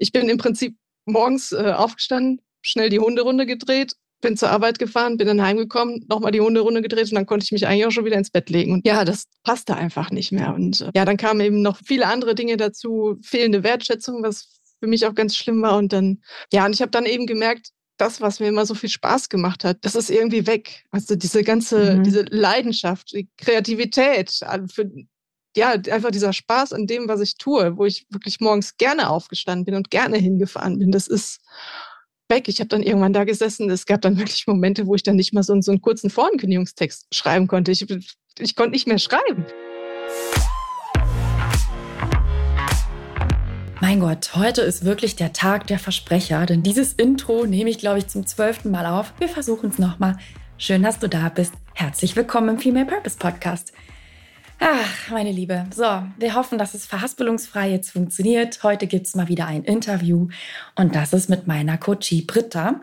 ich bin im Prinzip morgens äh, aufgestanden, schnell die Hunderunde gedreht, bin zur Arbeit gefahren, bin dann heimgekommen, nochmal die Hunderunde gedreht und dann konnte ich mich eigentlich auch schon wieder ins Bett legen. Und ja, das passte einfach nicht mehr. Und äh, ja, dann kamen eben noch viele andere Dinge dazu, fehlende Wertschätzung, was für mich auch ganz schlimm war. Und dann, ja, und ich habe dann eben gemerkt, das, was mir immer so viel Spaß gemacht hat, das ist irgendwie weg. Also diese ganze, mhm. diese Leidenschaft, die Kreativität, für, ja, einfach dieser Spaß an dem, was ich tue, wo ich wirklich morgens gerne aufgestanden bin und gerne hingefahren bin, das ist weg. Ich habe dann irgendwann da gesessen. Es gab dann wirklich Momente, wo ich dann nicht mal so, so einen kurzen Vorankündigungstext schreiben konnte. Ich, ich konnte nicht mehr schreiben. Mein Gott, heute ist wirklich der Tag der Versprecher, denn dieses Intro nehme ich, glaube ich, zum zwölften Mal auf. Wir versuchen es nochmal. Schön, dass du da bist. Herzlich willkommen im Female Purpose Podcast. Ach, meine Liebe. So, wir hoffen, dass es verhaspelungsfrei jetzt funktioniert. Heute gibt es mal wieder ein Interview und das ist mit meiner Coachie Britta.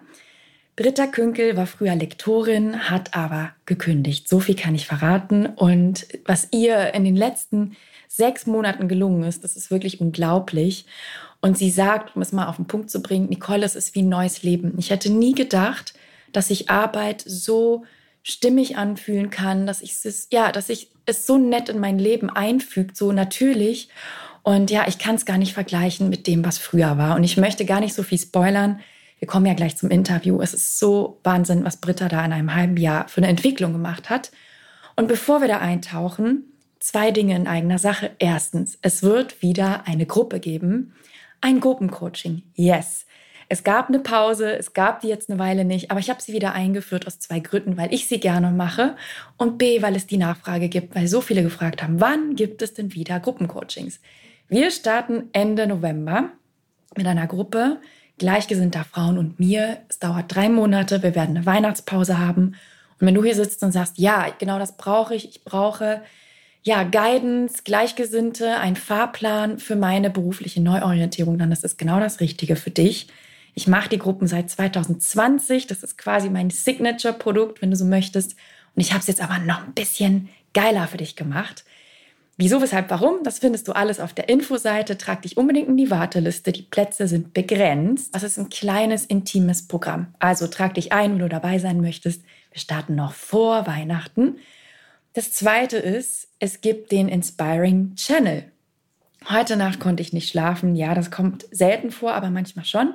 Britta Künkel war früher Lektorin, hat aber gekündigt. So viel kann ich verraten. Und was ihr in den letzten sechs Monaten gelungen ist, das ist wirklich unglaublich. Und sie sagt, um es mal auf den Punkt zu bringen, Nicole, es ist wie ein neues Leben. Ich hätte nie gedacht, dass sich Arbeit so stimmig anfühlen kann, dass ich es, ja, dass ich es so nett in mein Leben einfügt, so natürlich. Und ja, ich kann es gar nicht vergleichen mit dem, was früher war. Und ich möchte gar nicht so viel spoilern. Wir kommen ja gleich zum Interview. Es ist so Wahnsinn, was Britta da in einem halben Jahr für eine Entwicklung gemacht hat. Und bevor wir da eintauchen, zwei Dinge in eigener Sache. Erstens, es wird wieder eine Gruppe geben. Ein Gruppencoaching. Yes. Es gab eine Pause, es gab die jetzt eine Weile nicht, aber ich habe sie wieder eingeführt aus zwei Gründen, weil ich sie gerne mache und B, weil es die Nachfrage gibt, weil so viele gefragt haben, wann gibt es denn wieder Gruppencoachings? Wir starten Ende November mit einer Gruppe gleichgesinnter Frauen und mir. Es dauert drei Monate, wir werden eine Weihnachtspause haben. Und wenn du hier sitzt und sagst, ja, genau das brauche ich, ich brauche ja, Guidance, Gleichgesinnte, ein Fahrplan für meine berufliche Neuorientierung, dann ist es genau das Richtige für dich. Ich mache die Gruppen seit 2020. Das ist quasi mein Signature-Produkt, wenn du so möchtest. Und ich habe es jetzt aber noch ein bisschen geiler für dich gemacht. Wieso, weshalb, warum? Das findest du alles auf der Infoseite. Trag dich unbedingt in die Warteliste. Die Plätze sind begrenzt. Das ist ein kleines, intimes Programm. Also trag dich ein, wenn du dabei sein möchtest. Wir starten noch vor Weihnachten. Das zweite ist, es gibt den Inspiring Channel. Heute Nacht konnte ich nicht schlafen. Ja, das kommt selten vor, aber manchmal schon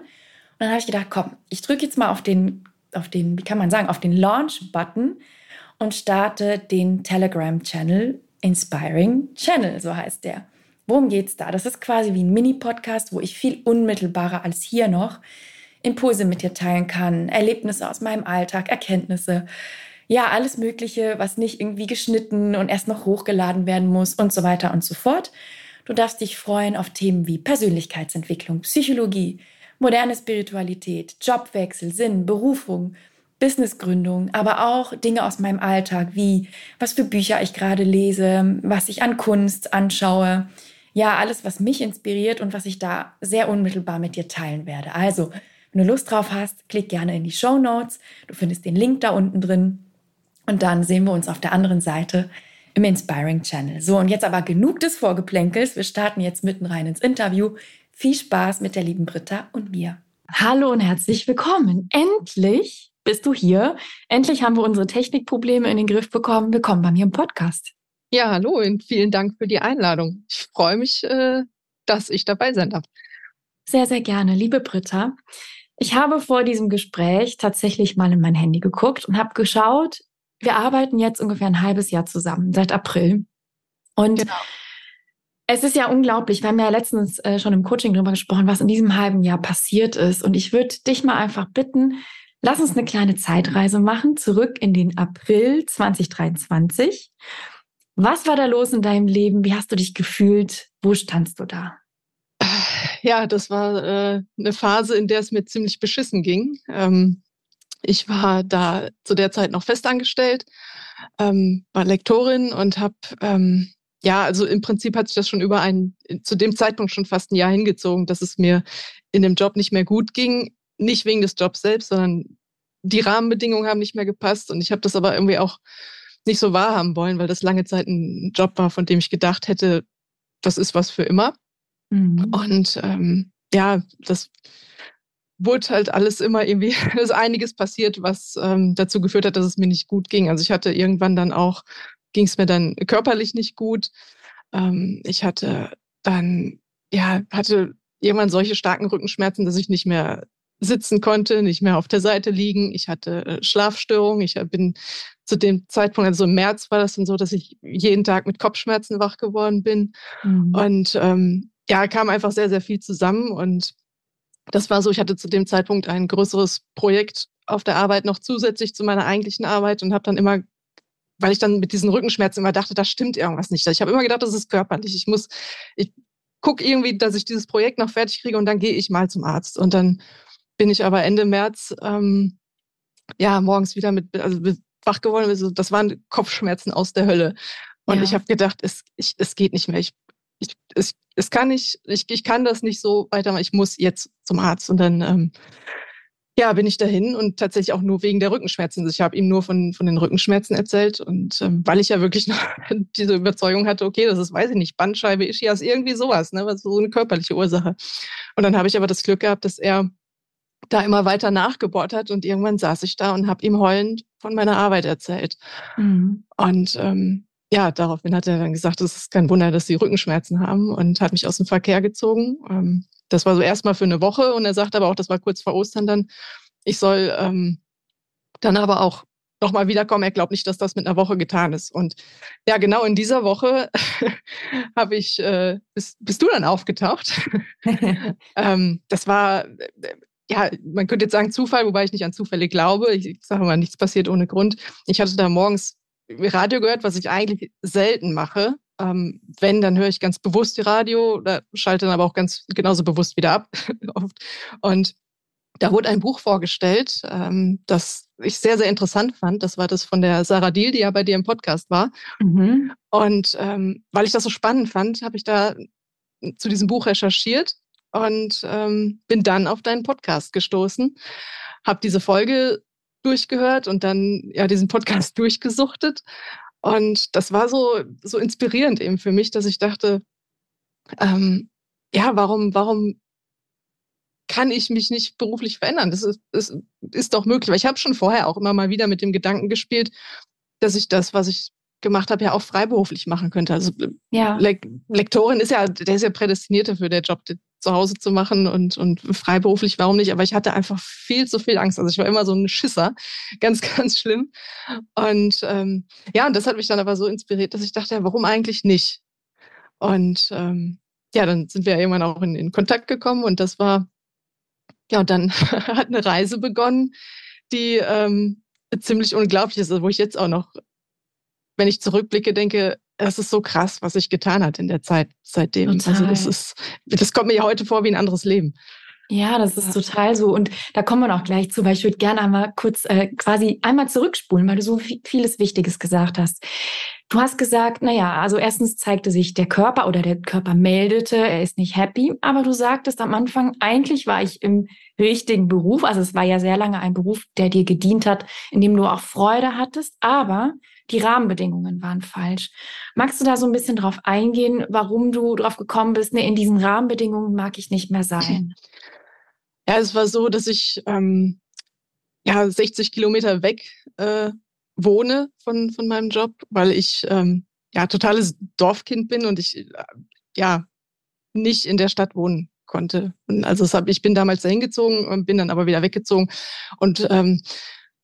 dann habe ich gedacht, komm, ich drücke jetzt mal auf den, auf den, wie kann man sagen, auf den Launch-Button und starte den Telegram-Channel Inspiring Channel, so heißt der. Worum geht es da? Das ist quasi wie ein Mini-Podcast, wo ich viel unmittelbarer als hier noch Impulse mit dir teilen kann, Erlebnisse aus meinem Alltag, Erkenntnisse, ja, alles Mögliche, was nicht irgendwie geschnitten und erst noch hochgeladen werden muss und so weiter und so fort. Du darfst dich freuen auf Themen wie Persönlichkeitsentwicklung, Psychologie, moderne Spiritualität, Jobwechsel, Sinn, Berufung, Businessgründung, aber auch Dinge aus meinem Alltag, wie was für Bücher ich gerade lese, was ich an Kunst anschaue. Ja, alles, was mich inspiriert und was ich da sehr unmittelbar mit dir teilen werde. Also, wenn du Lust drauf hast, klick gerne in die Show Notes. Du findest den Link da unten drin. Und dann sehen wir uns auf der anderen Seite im Inspiring Channel. So, und jetzt aber genug des Vorgeplänkels. Wir starten jetzt mitten rein ins Interview. Viel Spaß mit der lieben Britta und mir. Hallo und herzlich willkommen. Endlich bist du hier. Endlich haben wir unsere Technikprobleme in den Griff bekommen. Willkommen bei mir im Podcast. Ja, hallo und vielen Dank für die Einladung. Ich freue mich, äh, dass ich dabei sein darf. Sehr, sehr gerne, liebe Britta. Ich habe vor diesem Gespräch tatsächlich mal in mein Handy geguckt und habe geschaut, wir arbeiten jetzt ungefähr ein halbes Jahr zusammen, seit April. Und genau. Es ist ja unglaublich. Wir haben ja letztens äh, schon im Coaching darüber gesprochen, was in diesem halben Jahr passiert ist. Und ich würde dich mal einfach bitten, lass uns eine kleine Zeitreise machen, zurück in den April 2023. Was war da los in deinem Leben? Wie hast du dich gefühlt? Wo standst du da? Ja, das war äh, eine Phase, in der es mir ziemlich beschissen ging. Ähm, ich war da zu der Zeit noch festangestellt, ähm, war Lektorin und habe ähm, ja, also im Prinzip hat sich das schon über ein, zu dem Zeitpunkt schon fast ein Jahr hingezogen, dass es mir in dem Job nicht mehr gut ging. Nicht wegen des Jobs selbst, sondern die Rahmenbedingungen haben nicht mehr gepasst. Und ich habe das aber irgendwie auch nicht so wahrhaben wollen, weil das lange Zeit ein Job war, von dem ich gedacht hätte, das ist was für immer. Mhm. Und ähm, ja, das wurde halt alles immer irgendwie, ist einiges passiert, was ähm, dazu geführt hat, dass es mir nicht gut ging. Also ich hatte irgendwann dann auch, ging es mir dann körperlich nicht gut. Ähm, ich hatte dann, ja, hatte irgendwann solche starken Rückenschmerzen, dass ich nicht mehr sitzen konnte, nicht mehr auf der Seite liegen. Ich hatte äh, Schlafstörungen. Ich bin zu dem Zeitpunkt, also im März war das dann so, dass ich jeden Tag mit Kopfschmerzen wach geworden bin. Mhm. Und ähm, ja, kam einfach sehr, sehr viel zusammen. Und das war so, ich hatte zu dem Zeitpunkt ein größeres Projekt auf der Arbeit noch zusätzlich zu meiner eigentlichen Arbeit und habe dann immer, weil ich dann mit diesen Rückenschmerzen immer dachte, da stimmt irgendwas nicht. Ich habe immer gedacht, das ist körperlich. Ich muss, ich gucke irgendwie, dass ich dieses Projekt noch fertig kriege und dann gehe ich mal zum Arzt. Und dann bin ich aber Ende März ähm, ja morgens wieder mit, also wach geworden. Also das waren Kopfschmerzen aus der Hölle. Und ja. ich habe gedacht, es, ich, es geht nicht mehr. Ich, ich, es, es kann nicht, ich, ich kann das nicht so weitermachen. Ich muss jetzt zum Arzt. Und dann ähm, ja, bin ich dahin und tatsächlich auch nur wegen der Rückenschmerzen. Also ich habe ihm nur von, von den Rückenschmerzen erzählt und ähm, weil ich ja wirklich noch diese Überzeugung hatte, okay, das ist, weiß ich nicht, Bandscheibe, Ischias, irgendwie sowas, ne, was so eine körperliche Ursache. Und dann habe ich aber das Glück gehabt, dass er da immer weiter nachgebohrt hat und irgendwann saß ich da und habe ihm heulend von meiner Arbeit erzählt. Mhm. Und ähm, ja, daraufhin hat er dann gesagt, es ist kein Wunder, dass sie Rückenschmerzen haben und hat mich aus dem Verkehr gezogen. Ähm, das war so erstmal für eine Woche und er sagt aber auch, das war kurz vor Ostern dann, ich soll ähm, dann aber auch nochmal wiederkommen. Er glaubt nicht, dass das mit einer Woche getan ist. Und ja, genau in dieser Woche habe ich, äh, bist, bist du dann aufgetaucht. ähm, das war ja, man könnte jetzt sagen Zufall, wobei ich nicht an Zufälle glaube. Ich, ich sage mal, nichts passiert ohne Grund. Ich hatte da morgens Radio gehört, was ich eigentlich selten mache. Ähm, wenn, dann höre ich ganz bewusst die Radio, oder schalte dann aber auch ganz genauso bewusst wieder ab. Und da wurde ein Buch vorgestellt, ähm, das ich sehr, sehr interessant fand. Das war das von der Sarah Deal, die ja bei dir im Podcast war. Mhm. Und ähm, weil ich das so spannend fand, habe ich da zu diesem Buch recherchiert und ähm, bin dann auf deinen Podcast gestoßen, habe diese Folge durchgehört und dann ja diesen Podcast durchgesuchtet und das war so so inspirierend eben für mich, dass ich dachte, ähm, ja, warum warum kann ich mich nicht beruflich verändern? Das ist, das ist doch möglich. Weil ich habe schon vorher auch immer mal wieder mit dem Gedanken gespielt, dass ich das, was ich gemacht habe, ja auch freiberuflich machen könnte. Also ja. Le Lektorin ist ja, der ist ja prädestiniert dafür, der Job zu Hause zu machen und, und freiberuflich, warum nicht? Aber ich hatte einfach viel zu viel Angst. Also ich war immer so ein Schisser, ganz, ganz schlimm. Und ähm, ja, und das hat mich dann aber so inspiriert, dass ich dachte, ja, warum eigentlich nicht? Und ähm, ja, dann sind wir irgendwann auch in, in Kontakt gekommen und das war, ja, und dann hat eine Reise begonnen, die ähm, ziemlich unglaublich ist, wo ich jetzt auch noch wenn ich zurückblicke, denke, es ist so krass, was sich getan hat in der Zeit seitdem. Total. Also das ist, das kommt mir ja heute vor wie ein anderes Leben. Ja, das ist total so. Und da kommen wir noch gleich zu, weil ich würde gerne einmal kurz äh, quasi einmal zurückspulen, weil du so vieles Wichtiges gesagt hast. Du hast gesagt, na ja, also erstens zeigte sich der Körper oder der Körper meldete, er ist nicht happy. Aber du sagtest am Anfang, eigentlich war ich im richtigen Beruf. Also es war ja sehr lange ein Beruf, der dir gedient hat, in dem du auch Freude hattest. Aber die Rahmenbedingungen waren falsch. Magst du da so ein bisschen drauf eingehen, warum du drauf gekommen bist, ne, in diesen Rahmenbedingungen mag ich nicht mehr sein? Ja, es war so, dass ich ähm, ja 60 Kilometer weg äh, wohne von, von meinem Job, weil ich ähm, ja totales Dorfkind bin und ich äh, ja nicht in der Stadt wohnen konnte. Und also hab, ich bin damals dahin gezogen und bin dann aber wieder weggezogen. Und ähm,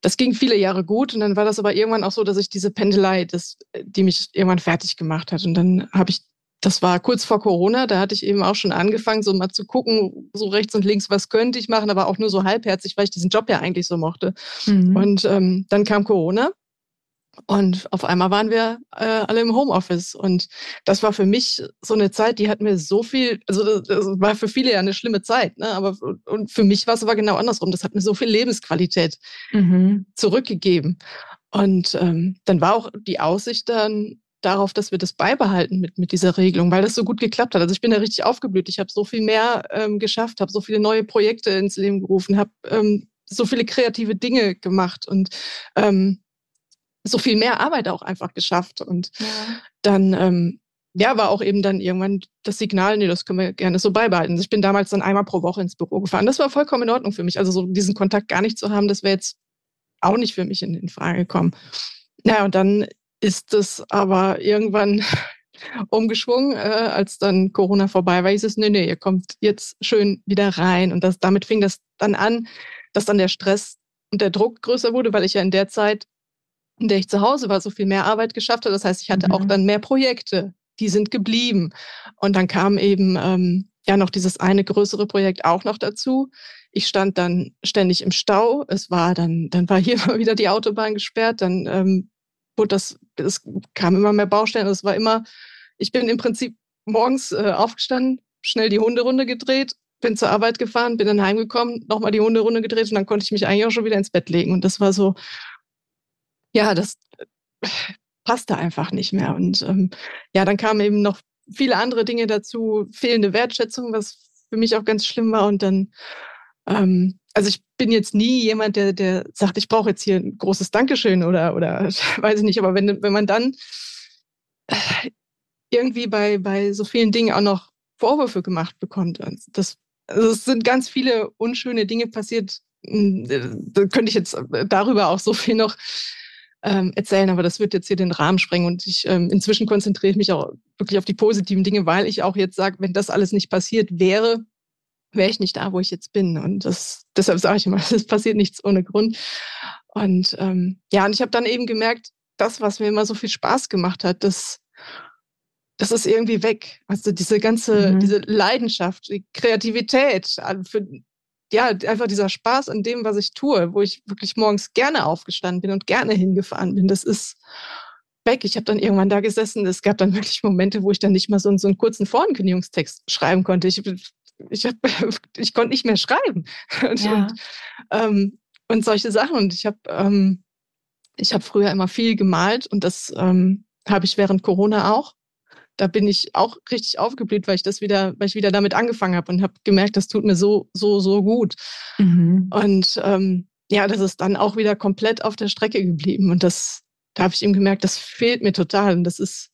das ging viele Jahre gut und dann war das aber irgendwann auch so, dass ich diese Pendelei, das, die mich irgendwann fertig gemacht hat. Und dann habe ich, das war kurz vor Corona, da hatte ich eben auch schon angefangen, so mal zu gucken, so rechts und links, was könnte ich machen, aber auch nur so halbherzig, weil ich diesen Job ja eigentlich so mochte. Mhm. Und ähm, dann kam Corona und auf einmal waren wir äh, alle im Homeoffice. Und das war für mich so eine Zeit, die hat mir so viel, also das, war für viele ja eine schlimme Zeit, ne? Aber und für mich war es aber genau andersrum. Das hat mir so viel Lebensqualität mhm. zurückgegeben. Und ähm, dann war auch die Aussicht dann darauf, dass wir das beibehalten mit, mit dieser Regelung, weil das so gut geklappt hat. Also ich bin da richtig aufgeblüht. Ich habe so viel mehr ähm, geschafft, habe so viele neue Projekte ins Leben gerufen, habe ähm, so viele kreative Dinge gemacht und ähm, so viel mehr Arbeit auch einfach geschafft. Und ja. dann ähm, ja, war auch eben dann irgendwann das Signal, nee, das können wir gerne so beibehalten. Ich bin damals dann einmal pro Woche ins Büro gefahren. Das war vollkommen in Ordnung für mich. Also so diesen Kontakt gar nicht zu haben, das wäre jetzt auch nicht für mich in, in Frage gekommen. Naja, und dann ist es aber irgendwann umgeschwungen, äh, als dann Corona vorbei war, hieß es, nee, nee, ihr kommt jetzt schön wieder rein. Und das, damit fing das dann an, dass dann der Stress und der Druck größer wurde, weil ich ja in der Zeit, in der ich zu Hause war, so viel mehr Arbeit geschafft habe. Das heißt, ich hatte mhm. auch dann mehr Projekte, die sind geblieben. Und dann kam eben ähm, ja noch dieses eine größere Projekt auch noch dazu. Ich stand dann ständig im Stau. Es war dann, dann war hier immer wieder die Autobahn gesperrt. Dann ähm, wurde das, es kam immer mehr Baustellen. Es war immer, ich bin im Prinzip morgens äh, aufgestanden, schnell die Hunderunde gedreht, bin zur Arbeit gefahren, bin dann heimgekommen, nochmal die Hunderunde gedreht und dann konnte ich mich eigentlich auch schon wieder ins Bett legen. Und das war so, ja, das passte einfach nicht mehr. Und ähm, ja, dann kamen eben noch viele andere Dinge dazu, fehlende Wertschätzung, was für mich auch ganz schlimm war. Und dann, ähm, also ich bin jetzt nie jemand, der, der sagt, ich brauche jetzt hier ein großes Dankeschön oder, oder weiß ich nicht, aber wenn, wenn man dann irgendwie bei, bei so vielen Dingen auch noch Vorwürfe gemacht bekommt, das also es sind ganz viele unschöne Dinge passiert. Hm, da könnte ich jetzt äh, darüber auch so viel noch ähm, erzählen, aber das wird jetzt hier den Rahmen sprengen. Und ich ähm, inzwischen konzentriere ich mich auch wirklich auf die positiven Dinge, weil ich auch jetzt sage, wenn das alles nicht passiert wäre, wäre ich nicht da, wo ich jetzt bin. Und das, deshalb sage ich immer, es passiert nichts ohne Grund. Und ähm, ja, und ich habe dann eben gemerkt, das, was mir immer so viel Spaß gemacht hat, das das ist irgendwie weg. Also diese ganze, mhm. diese Leidenschaft, die Kreativität, für, ja, einfach dieser Spaß an dem, was ich tue, wo ich wirklich morgens gerne aufgestanden bin und gerne hingefahren bin, das ist weg. Ich habe dann irgendwann da gesessen. Es gab dann wirklich Momente, wo ich dann nicht mal so, so einen kurzen Vorankündigungstext schreiben konnte. Ich, ich, hab, ich konnte nicht mehr schreiben. Und, ja. und, ähm, und solche Sachen. Und ich habe ähm, ich hab früher immer viel gemalt und das ähm, habe ich während Corona auch da bin ich auch richtig aufgeblüht, weil ich das wieder, weil ich wieder damit angefangen habe und habe gemerkt, das tut mir so, so, so gut. Mhm. Und ähm, ja, das ist dann auch wieder komplett auf der Strecke geblieben. Und das, da habe ich eben gemerkt, das fehlt mir total. Und das ist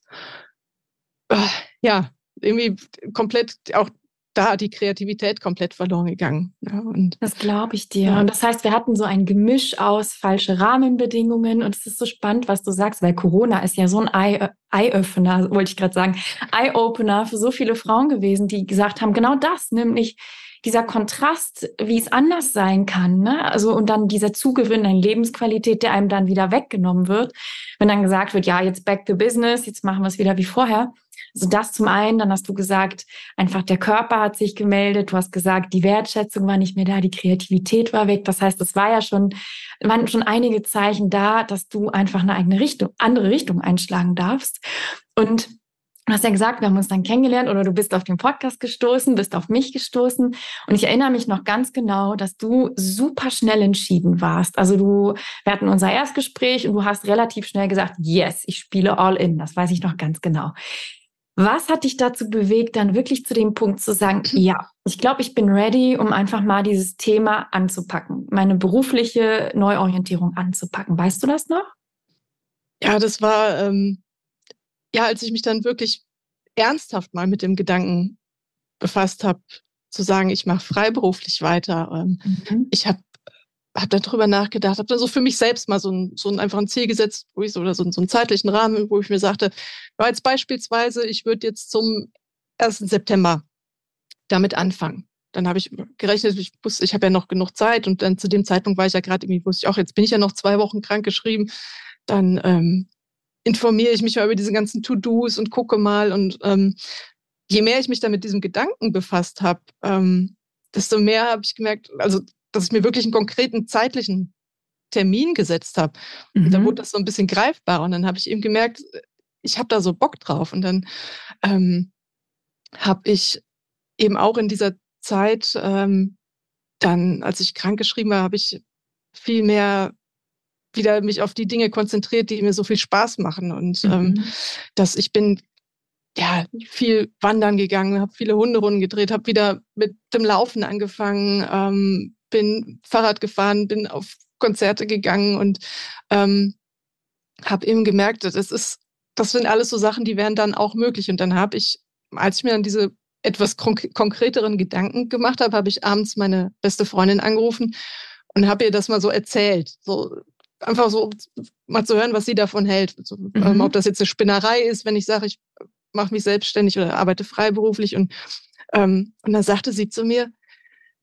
äh, ja irgendwie komplett auch da die Kreativität komplett verloren gegangen. Ja, und, das glaube ich dir. Ja. Und das heißt, wir hatten so ein Gemisch aus falsche Rahmenbedingungen. Und es ist so spannend, was du sagst, weil Corona ist ja so ein Eye-Öffner, wollte ich gerade sagen, Eye-Opener für so viele Frauen gewesen, die gesagt haben, genau das, nämlich dieser Kontrast, wie es anders sein kann, ne? Also und dann dieser Zugewinn an Lebensqualität, der einem dann wieder weggenommen wird, wenn dann gesagt wird, ja, jetzt back to business, jetzt machen wir es wieder wie vorher. Also das zum einen, dann hast du gesagt, einfach der Körper hat sich gemeldet, du hast gesagt, die Wertschätzung war nicht mehr da, die Kreativität war weg. Das heißt, es war ja schon, waren schon einige Zeichen da, dass du einfach eine eigene Richtung, andere Richtung einschlagen darfst. Und Du hast ja gesagt, wir haben uns dann kennengelernt oder du bist auf den Podcast gestoßen, bist auf mich gestoßen. Und ich erinnere mich noch ganz genau, dass du super schnell entschieden warst. Also du, wir hatten unser Erstgespräch und du hast relativ schnell gesagt, yes, ich spiele all in. Das weiß ich noch ganz genau. Was hat dich dazu bewegt, dann wirklich zu dem Punkt zu sagen, ja, ich glaube, ich bin ready, um einfach mal dieses Thema anzupacken, meine berufliche Neuorientierung anzupacken. Weißt du das noch? Ja, das war, ähm, ja, als ich mich dann wirklich ernsthaft mal mit dem Gedanken befasst habe, zu sagen, ich mache freiberuflich weiter. Ähm, mhm. Ich habe habe darüber nachgedacht, habe dann so für mich selbst mal so ein, so ein einfach ein Ziel gesetzt, wo ich so, oder so, so einen zeitlichen Rahmen, wo ich mir sagte, jetzt beispielsweise, ich würde jetzt zum 1. September damit anfangen. Dann habe ich gerechnet, ich wusste, ich habe ja noch genug Zeit und dann zu dem Zeitpunkt war ich ja gerade irgendwie, wusste ich auch, jetzt bin ich ja noch zwei Wochen krank geschrieben. Dann ähm, informiere ich mich mal über diese ganzen To-Dos und gucke mal. Und ähm, je mehr ich mich dann mit diesem Gedanken befasst habe, ähm, desto mehr habe ich gemerkt, also dass ich mir wirklich einen konkreten zeitlichen Termin gesetzt habe. Mhm. Und dann wurde das so ein bisschen greifbarer. Und dann habe ich eben gemerkt, ich habe da so Bock drauf. Und dann ähm, habe ich eben auch in dieser Zeit, ähm, dann, als ich krank geschrieben war, habe ich viel mehr wieder mich auf die Dinge konzentriert, die mir so viel Spaß machen. Und ähm, mhm. ähm, dass ich bin ja viel wandern gegangen, habe viele Hunderunden gedreht, habe wieder mit dem Laufen angefangen, ähm, bin Fahrrad gefahren, bin auf Konzerte gegangen und ähm, habe eben gemerkt, dass es ist das sind alles so Sachen, die wären dann auch möglich. Und dann habe ich, als ich mir dann diese etwas konkreteren Gedanken gemacht habe, habe ich abends meine beste Freundin angerufen und habe ihr das mal so erzählt. So einfach so mal zu hören, was sie davon hält. So, mhm. ähm, ob das jetzt eine Spinnerei ist, wenn ich sage, ich mache mich selbstständig oder arbeite freiberuflich. Und, ähm, und dann sagte sie zu mir,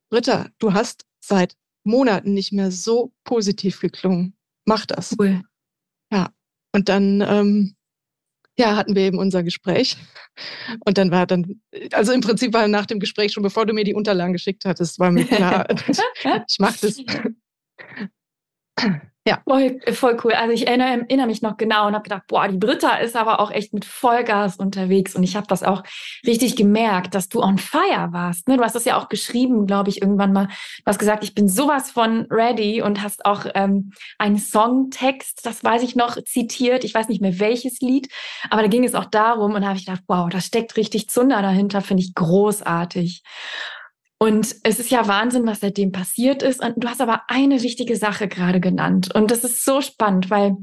Britta, du hast seit Monaten nicht mehr so positiv geklungen. Mach das. Cool. Ja. Und dann ähm, ja, hatten wir eben unser Gespräch. Und dann war dann, also im Prinzip war nach dem Gespräch schon, bevor du mir die Unterlagen geschickt hattest, war mir klar, ich mach das. Ja. Voll, voll cool. Also ich erinnere, erinnere mich noch genau und habe gedacht, boah, die Britta ist aber auch echt mit Vollgas unterwegs. Und ich habe das auch richtig gemerkt, dass du on fire warst. Ne? Du hast das ja auch geschrieben, glaube ich, irgendwann mal. Du hast gesagt, ich bin sowas von ready und hast auch ähm, einen Songtext, das weiß ich noch, zitiert. Ich weiß nicht mehr welches Lied, aber da ging es auch darum und da habe ich gedacht, wow, da steckt richtig Zunder dahinter, finde ich großartig. Und es ist ja Wahnsinn, was seitdem passiert ist. Und du hast aber eine wichtige Sache gerade genannt. Und das ist so spannend, weil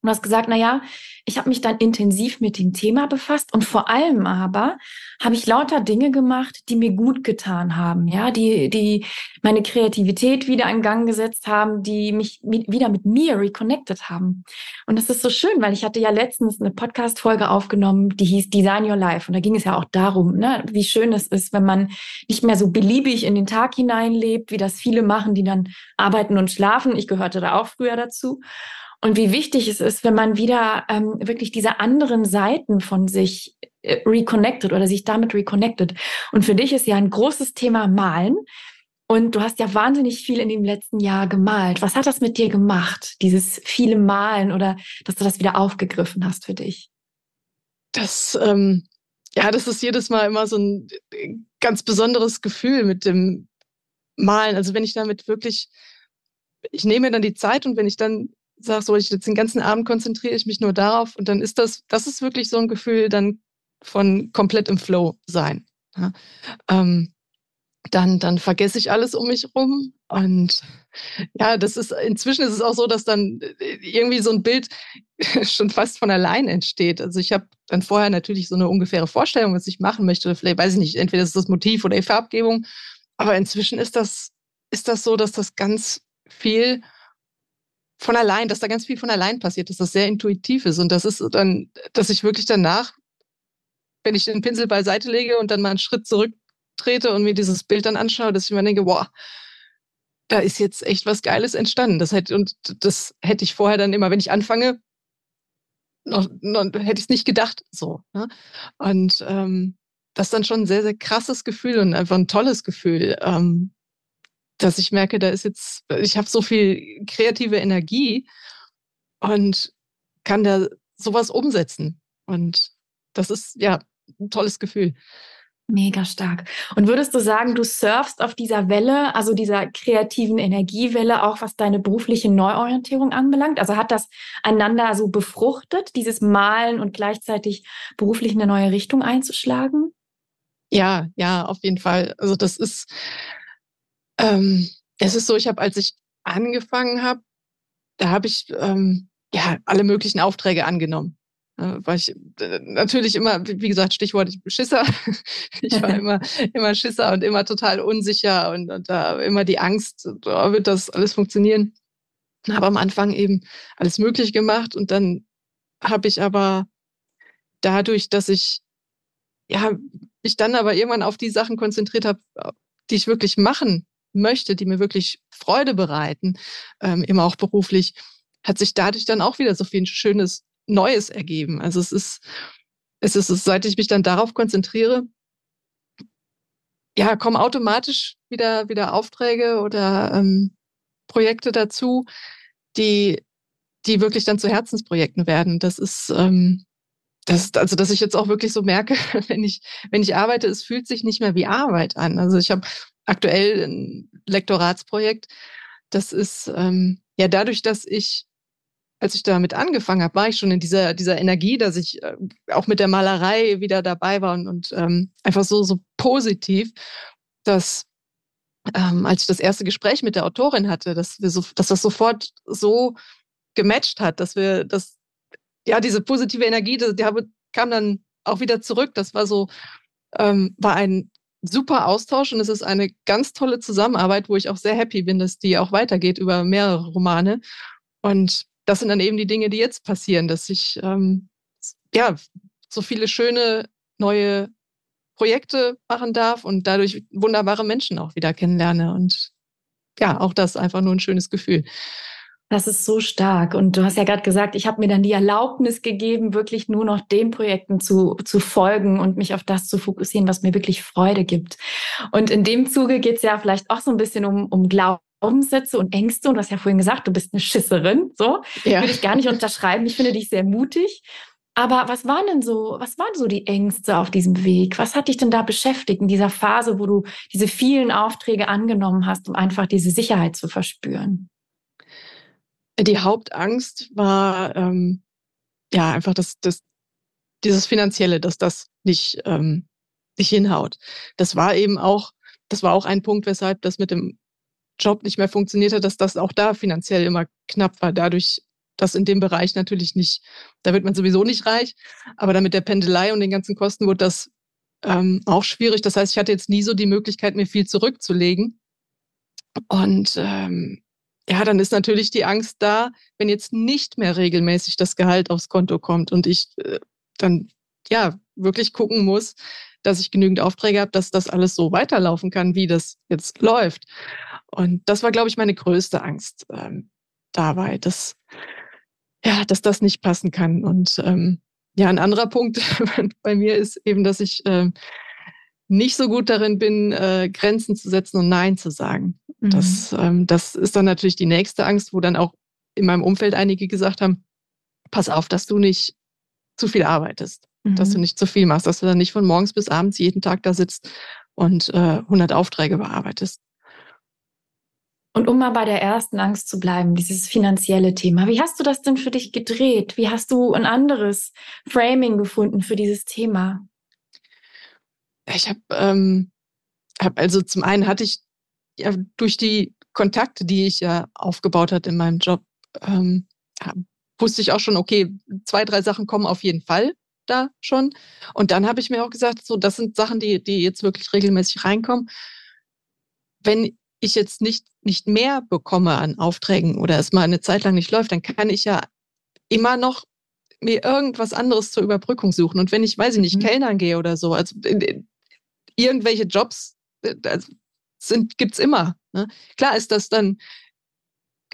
Du hast gesagt, na ja, ich habe mich dann intensiv mit dem Thema befasst und vor allem aber habe ich lauter Dinge gemacht, die mir gut getan haben, ja, die die meine Kreativität wieder in Gang gesetzt haben, die mich wieder mit mir reconnected haben. Und das ist so schön, weil ich hatte ja letztens eine Podcast Folge aufgenommen, die hieß Design Your Life und da ging es ja auch darum, ne, wie schön es ist, wenn man nicht mehr so beliebig in den Tag hineinlebt, wie das viele machen, die dann arbeiten und schlafen. Ich gehörte da auch früher dazu und wie wichtig es ist, wenn man wieder ähm, wirklich diese anderen Seiten von sich äh, reconnected oder sich damit reconnected. Und für dich ist ja ein großes Thema Malen. Und du hast ja wahnsinnig viel in dem letzten Jahr gemalt. Was hat das mit dir gemacht, dieses viele Malen oder dass du das wieder aufgegriffen hast für dich? Das, ähm, ja, das ist jedes Mal immer so ein äh, ganz besonderes Gefühl mit dem Malen. Also wenn ich damit wirklich, ich nehme dann die Zeit und wenn ich dann sage, so, ich jetzt den ganzen Abend konzentriere ich mich nur darauf und dann ist das, das ist wirklich so ein Gefühl dann von komplett im Flow sein. Ja. Ähm, dann, dann vergesse ich alles um mich rum. Und ja, das ist, inzwischen ist es auch so, dass dann äh, irgendwie so ein Bild schon fast von allein entsteht. Also ich habe dann vorher natürlich so eine ungefähre Vorstellung, was ich machen möchte. Vielleicht weiß ich nicht, entweder ist das Motiv oder die Farbgebung. Aber inzwischen ist das, ist das so, dass das ganz viel von allein, dass da ganz viel von allein passiert, dass das sehr intuitiv ist und das ist dann, dass ich wirklich danach, wenn ich den Pinsel beiseite lege und dann mal einen Schritt zurücktrete und mir dieses Bild dann anschaue, dass ich mir denke, wow, da ist jetzt echt was Geiles entstanden. Das hätte, und das hätte ich vorher dann immer, wenn ich anfange, noch, noch hätte ich es nicht gedacht. So. Ne? Und ähm, das ist dann schon ein sehr, sehr krasses Gefühl und einfach ein tolles Gefühl. Ähm, dass ich merke, da ist jetzt, ich habe so viel kreative Energie und kann da sowas umsetzen. Und das ist ja ein tolles Gefühl. Mega stark. Und würdest du sagen, du surfst auf dieser Welle, also dieser kreativen Energiewelle, auch was deine berufliche Neuorientierung anbelangt? Also hat das einander so befruchtet, dieses Malen und gleichzeitig beruflich eine neue Richtung einzuschlagen? Ja, ja, auf jeden Fall. Also das ist, ähm, es ist so, ich habe, als ich angefangen habe, da habe ich ähm, ja alle möglichen Aufträge angenommen. Äh, weil ich äh, natürlich immer, wie gesagt, Stichwort Schisser. ich war immer, immer Schisser und immer total unsicher und, und da immer die Angst, da wird das alles funktionieren. Habe am Anfang eben alles möglich gemacht und dann habe ich aber dadurch, dass ich ja mich dann aber irgendwann auf die Sachen konzentriert habe, die ich wirklich machen möchte, die mir wirklich Freude bereiten, ähm, immer auch beruflich, hat sich dadurch dann auch wieder so viel Schönes Neues ergeben. Also es ist, es ist, seit ich mich dann darauf konzentriere, ja, kommen automatisch wieder, wieder Aufträge oder ähm, Projekte dazu, die, die wirklich dann zu Herzensprojekten werden. Das ist, ähm, das, also, dass ich jetzt auch wirklich so merke, wenn ich, wenn ich arbeite, es fühlt sich nicht mehr wie Arbeit an. Also ich habe aktuell ein Lektoratsprojekt. Das ist ähm, ja dadurch, dass ich, als ich damit angefangen habe, war ich schon in dieser, dieser Energie, dass ich äh, auch mit der Malerei wieder dabei war und, und ähm, einfach so, so positiv, dass ähm, als ich das erste Gespräch mit der Autorin hatte, dass wir so, dass das sofort so gematcht hat, dass wir, dass ja, diese positive Energie, die, die kam dann auch wieder zurück. Das war so, ähm, war ein super Austausch und es ist eine ganz tolle Zusammenarbeit, wo ich auch sehr happy bin, dass die auch weitergeht über mehrere Romane. Und das sind dann eben die Dinge, die jetzt passieren, dass ich ähm, ja so viele schöne neue Projekte machen darf und dadurch wunderbare Menschen auch wieder kennenlerne. Und ja, auch das einfach nur ein schönes Gefühl. Das ist so stark. Und du hast ja gerade gesagt, ich habe mir dann die Erlaubnis gegeben, wirklich nur noch den Projekten zu, zu folgen und mich auf das zu fokussieren, was mir wirklich Freude gibt. Und in dem Zuge geht es ja vielleicht auch so ein bisschen um, um Glaubenssätze und Ängste. Und du hast ja vorhin gesagt, du bist eine Schisserin. So ja. würde ich gar nicht unterschreiben. Ich finde dich sehr mutig. Aber was waren denn so, was waren so die Ängste auf diesem Weg? Was hat dich denn da beschäftigt in dieser Phase, wo du diese vielen Aufträge angenommen hast, um einfach diese Sicherheit zu verspüren? Die Hauptangst war ähm, ja einfach das, das, dieses Finanzielle, dass das nicht, ähm, nicht hinhaut. Das war eben auch, das war auch ein Punkt, weshalb das mit dem Job nicht mehr funktioniert hat, dass das auch da finanziell immer knapp war. Dadurch das in dem Bereich natürlich nicht, da wird man sowieso nicht reich. Aber dann mit der Pendelei und den ganzen Kosten wurde das ähm, auch schwierig. Das heißt, ich hatte jetzt nie so die Möglichkeit, mir viel zurückzulegen. Und ähm, ja, dann ist natürlich die Angst da, wenn jetzt nicht mehr regelmäßig das Gehalt aufs Konto kommt und ich äh, dann ja wirklich gucken muss, dass ich genügend Aufträge habe, dass das alles so weiterlaufen kann, wie das jetzt läuft. Und das war, glaube ich, meine größte Angst ähm, dabei, dass ja, dass das nicht passen kann. Und ähm, ja, ein anderer Punkt bei mir ist eben, dass ich äh, nicht so gut darin bin, äh, Grenzen zu setzen und Nein zu sagen. Mhm. Das, ähm, das ist dann natürlich die nächste Angst, wo dann auch in meinem Umfeld einige gesagt haben, pass auf, dass du nicht zu viel arbeitest, mhm. dass du mhm. nicht zu viel machst, dass du dann nicht von morgens bis abends jeden Tag da sitzt und äh, 100 Aufträge bearbeitest. Und um mal bei der ersten Angst zu bleiben, dieses finanzielle Thema. Wie hast du das denn für dich gedreht? Wie hast du ein anderes Framing gefunden für dieses Thema? Ich habe, ähm, hab also zum einen hatte ich ja durch die Kontakte, die ich ja aufgebaut hatte in meinem Job, ähm, wusste ich auch schon, okay, zwei, drei Sachen kommen auf jeden Fall da schon. Und dann habe ich mir auch gesagt, so, das sind Sachen, die, die jetzt wirklich regelmäßig reinkommen. Wenn ich jetzt nicht, nicht mehr bekomme an Aufträgen oder es mal eine Zeit lang nicht läuft, dann kann ich ja immer noch mir irgendwas anderes zur Überbrückung suchen. Und wenn ich, weiß ich nicht, mhm. Kellnern gehe oder so, also irgendwelche Jobs äh, sind, gibt's immer. Ne? Klar ist das dann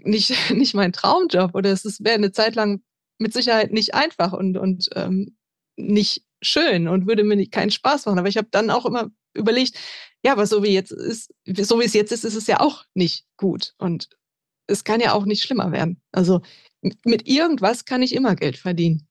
nicht, nicht mein Traumjob oder es wäre eine Zeit lang mit Sicherheit nicht einfach und, und ähm, nicht schön und würde mir keinen Spaß machen. Aber ich habe dann auch immer überlegt, ja, aber so wie jetzt ist, so wie es jetzt ist, ist es ja auch nicht gut. Und es kann ja auch nicht schlimmer werden. Also mit irgendwas kann ich immer Geld verdienen.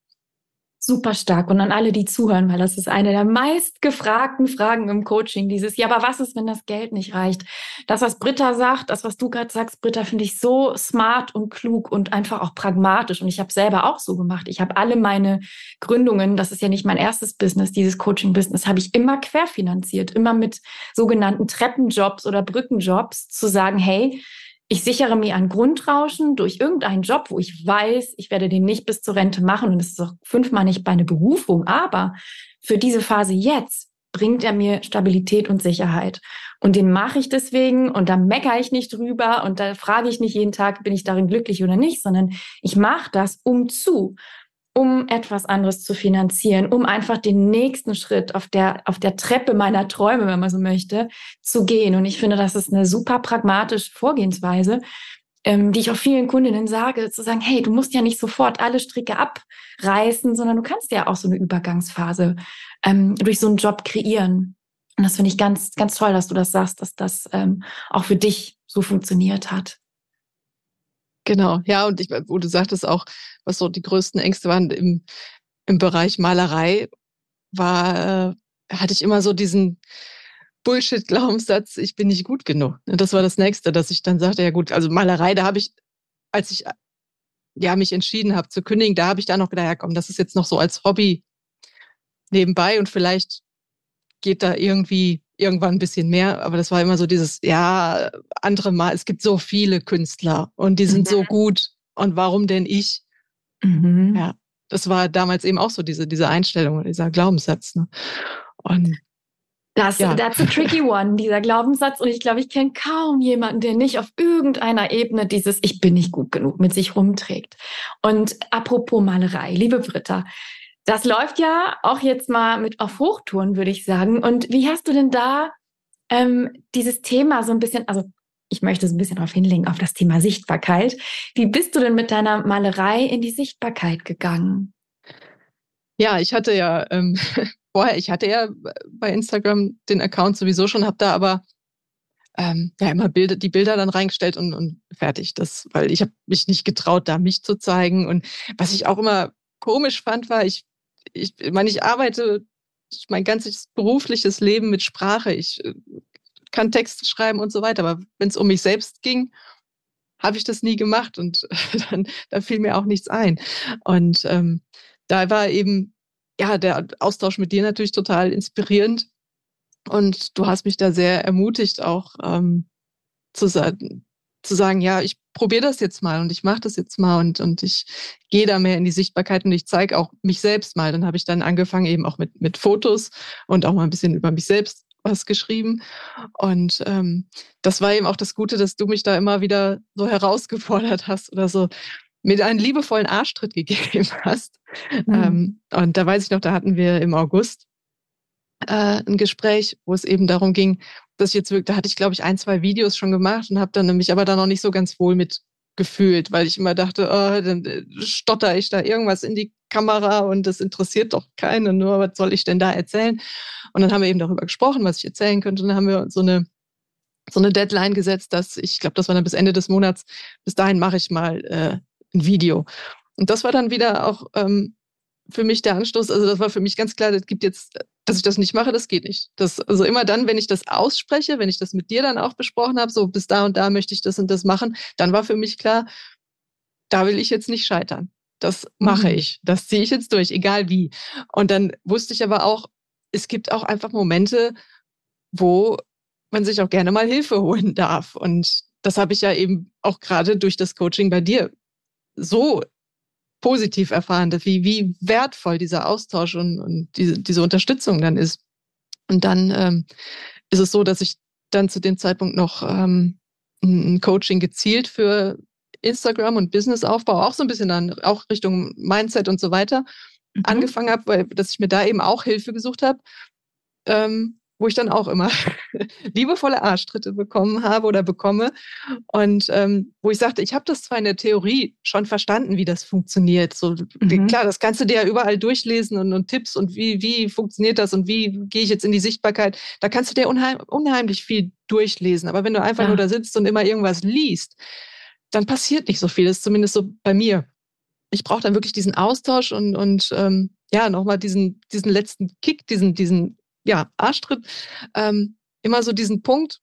Super stark. Und an alle, die zuhören, weil das ist eine der meistgefragten Fragen im Coaching, dieses, ja, aber was ist, wenn das Geld nicht reicht? Das, was Britta sagt, das, was du gerade sagst, Britta, finde ich so smart und klug und einfach auch pragmatisch. Und ich habe selber auch so gemacht. Ich habe alle meine Gründungen, das ist ja nicht mein erstes Business, dieses Coaching-Business, habe ich immer querfinanziert, immer mit sogenannten Treppenjobs oder Brückenjobs zu sagen, hey, ich sichere mir ein Grundrauschen durch irgendeinen Job, wo ich weiß, ich werde den nicht bis zur Rente machen und es ist auch fünfmal nicht meine Berufung, aber für diese Phase jetzt bringt er mir Stabilität und Sicherheit. Und den mache ich deswegen und da meckere ich nicht drüber und da frage ich nicht jeden Tag, bin ich darin glücklich oder nicht, sondern ich mache das um zu um etwas anderes zu finanzieren, um einfach den nächsten Schritt auf der, auf der Treppe meiner Träume, wenn man so möchte, zu gehen. Und ich finde, das ist eine super pragmatische Vorgehensweise, ähm, die ich auch vielen Kundinnen sage, zu sagen, hey, du musst ja nicht sofort alle Stricke abreißen, sondern du kannst ja auch so eine Übergangsphase ähm, durch so einen Job kreieren. Und das finde ich ganz, ganz toll, dass du das sagst, dass das ähm, auch für dich so funktioniert hat. Genau, ja, und ich, wo du sagtest auch, was so die größten Ängste waren im, im Bereich Malerei, war, äh, hatte ich immer so diesen Bullshit-Glaubenssatz, ich bin nicht gut genug. Das war das Nächste, dass ich dann sagte, ja gut, also Malerei, da habe ich, als ich ja mich entschieden habe zu kündigen, da habe ich da noch gedacht, ja komm, das ist jetzt noch so als Hobby nebenbei und vielleicht geht da irgendwie irgendwann ein bisschen mehr, aber das war immer so dieses, ja, andere Mal, es gibt so viele Künstler und die sind mhm. so gut und warum denn ich? Mhm. Ja. das war damals eben auch so diese, diese Einstellung, dieser Glaubenssatz. Ne? Und das, ja. that's a tricky one, dieser Glaubenssatz. Und ich glaube, ich kenne kaum jemanden, der nicht auf irgendeiner Ebene dieses Ich bin nicht gut genug mit sich rumträgt. Und apropos Malerei, liebe Britta, das läuft ja auch jetzt mal mit auf Hochtouren, würde ich sagen. Und wie hast du denn da ähm, dieses Thema so ein bisschen, also ich möchte so ein bisschen darauf hinlegen, auf das Thema Sichtbarkeit. Wie bist du denn mit deiner Malerei in die Sichtbarkeit gegangen? Ja, ich hatte ja ähm, vorher, ich hatte ja bei Instagram den Account sowieso schon, habe da aber ähm, ja immer Bilder, die Bilder dann reingestellt und, und fertig. Das, weil ich habe mich nicht getraut, da mich zu zeigen. Und was ich auch immer komisch fand, war, ich, ich, meine, ich arbeite mein ganzes berufliches Leben mit Sprache. Ich äh, kann Texte schreiben und so weiter. Aber wenn es um mich selbst ging, habe ich das nie gemacht und dann da fiel mir auch nichts ein. Und ähm, da war eben ja der Austausch mit dir natürlich total inspirierend und du hast mich da sehr ermutigt, auch ähm, zu, sagen, zu sagen, ja, ich probiere das jetzt mal und ich mache das jetzt mal und, und ich gehe da mehr in die Sichtbarkeit und ich zeige auch mich selbst mal. Dann habe ich dann angefangen eben auch mit, mit Fotos und auch mal ein bisschen über mich selbst was geschrieben. Und ähm, das war eben auch das Gute, dass du mich da immer wieder so herausgefordert hast oder so mit einem liebevollen Arschtritt gegeben hast. Mhm. Ähm, und da weiß ich noch, da hatten wir im August äh, ein Gespräch, wo es eben darum ging, dass ich jetzt wirklich, da hatte ich, glaube ich, ein, zwei Videos schon gemacht und habe dann nämlich aber da noch nicht so ganz wohl mit gefühlt, weil ich immer dachte, oh, dann äh, stotter ich da irgendwas in die Kamera und das interessiert doch keinen, nur was soll ich denn da erzählen? Und dann haben wir eben darüber gesprochen, was ich erzählen könnte. Und dann haben wir so eine, so eine Deadline gesetzt, dass ich glaube, das war dann bis Ende des Monats, bis dahin mache ich mal äh, ein Video. Und das war dann wieder auch ähm, für mich der Anstoß. Also das war für mich ganz klar, das gibt jetzt, dass ich das nicht mache, das geht nicht. Das, also immer dann, wenn ich das ausspreche, wenn ich das mit dir dann auch besprochen habe, so bis da und da möchte ich das und das machen, dann war für mich klar, da will ich jetzt nicht scheitern. Das mache mhm. ich. Das ziehe ich jetzt durch, egal wie. Und dann wusste ich aber auch, es gibt auch einfach Momente, wo man sich auch gerne mal Hilfe holen darf. Und das habe ich ja eben auch gerade durch das Coaching bei dir so positiv erfahren, dass wie, wie wertvoll dieser Austausch und, und diese, diese Unterstützung dann ist. Und dann ähm, ist es so, dass ich dann zu dem Zeitpunkt noch ähm, ein Coaching gezielt für Instagram und Businessaufbau, auch so ein bisschen dann, auch Richtung Mindset und so weiter, mhm. angefangen habe, weil dass ich mir da eben auch Hilfe gesucht habe. Ähm, wo ich dann auch immer liebevolle Arschtritte bekommen habe oder bekomme. Und ähm, wo ich sagte, ich habe das zwar in der Theorie schon verstanden, wie das funktioniert. So mhm. klar, das kannst du dir ja überall durchlesen und, und Tipps und wie, wie funktioniert das und wie gehe ich jetzt in die Sichtbarkeit. Da kannst du dir unheim, unheimlich viel durchlesen. Aber wenn du einfach ja. nur da sitzt und immer irgendwas liest, dann passiert nicht so viel. Das ist zumindest so bei mir. Ich brauche dann wirklich diesen Austausch und, und ähm, ja, nochmal diesen, diesen letzten Kick, diesen, diesen ja, Arschtritt, ähm, immer so diesen Punkt,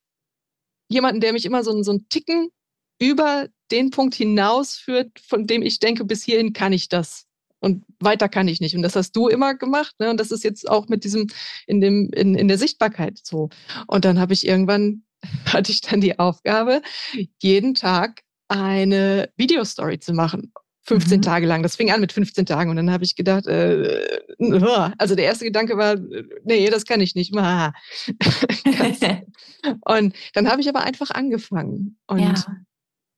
jemanden, der mich immer so, so einen Ticken über den Punkt hinausführt, von dem ich denke, bis hierhin kann ich das. Und weiter kann ich nicht. Und das hast du immer gemacht. Ne? Und das ist jetzt auch mit diesem, in dem, in, in der Sichtbarkeit so. Und dann habe ich irgendwann, hatte ich dann die Aufgabe, jeden Tag eine Videostory zu machen. 15 mhm. Tage lang. Das fing an mit 15 Tagen und dann habe ich gedacht, äh, also der erste Gedanke war, nee, das kann ich nicht. und dann habe ich aber einfach angefangen und ja.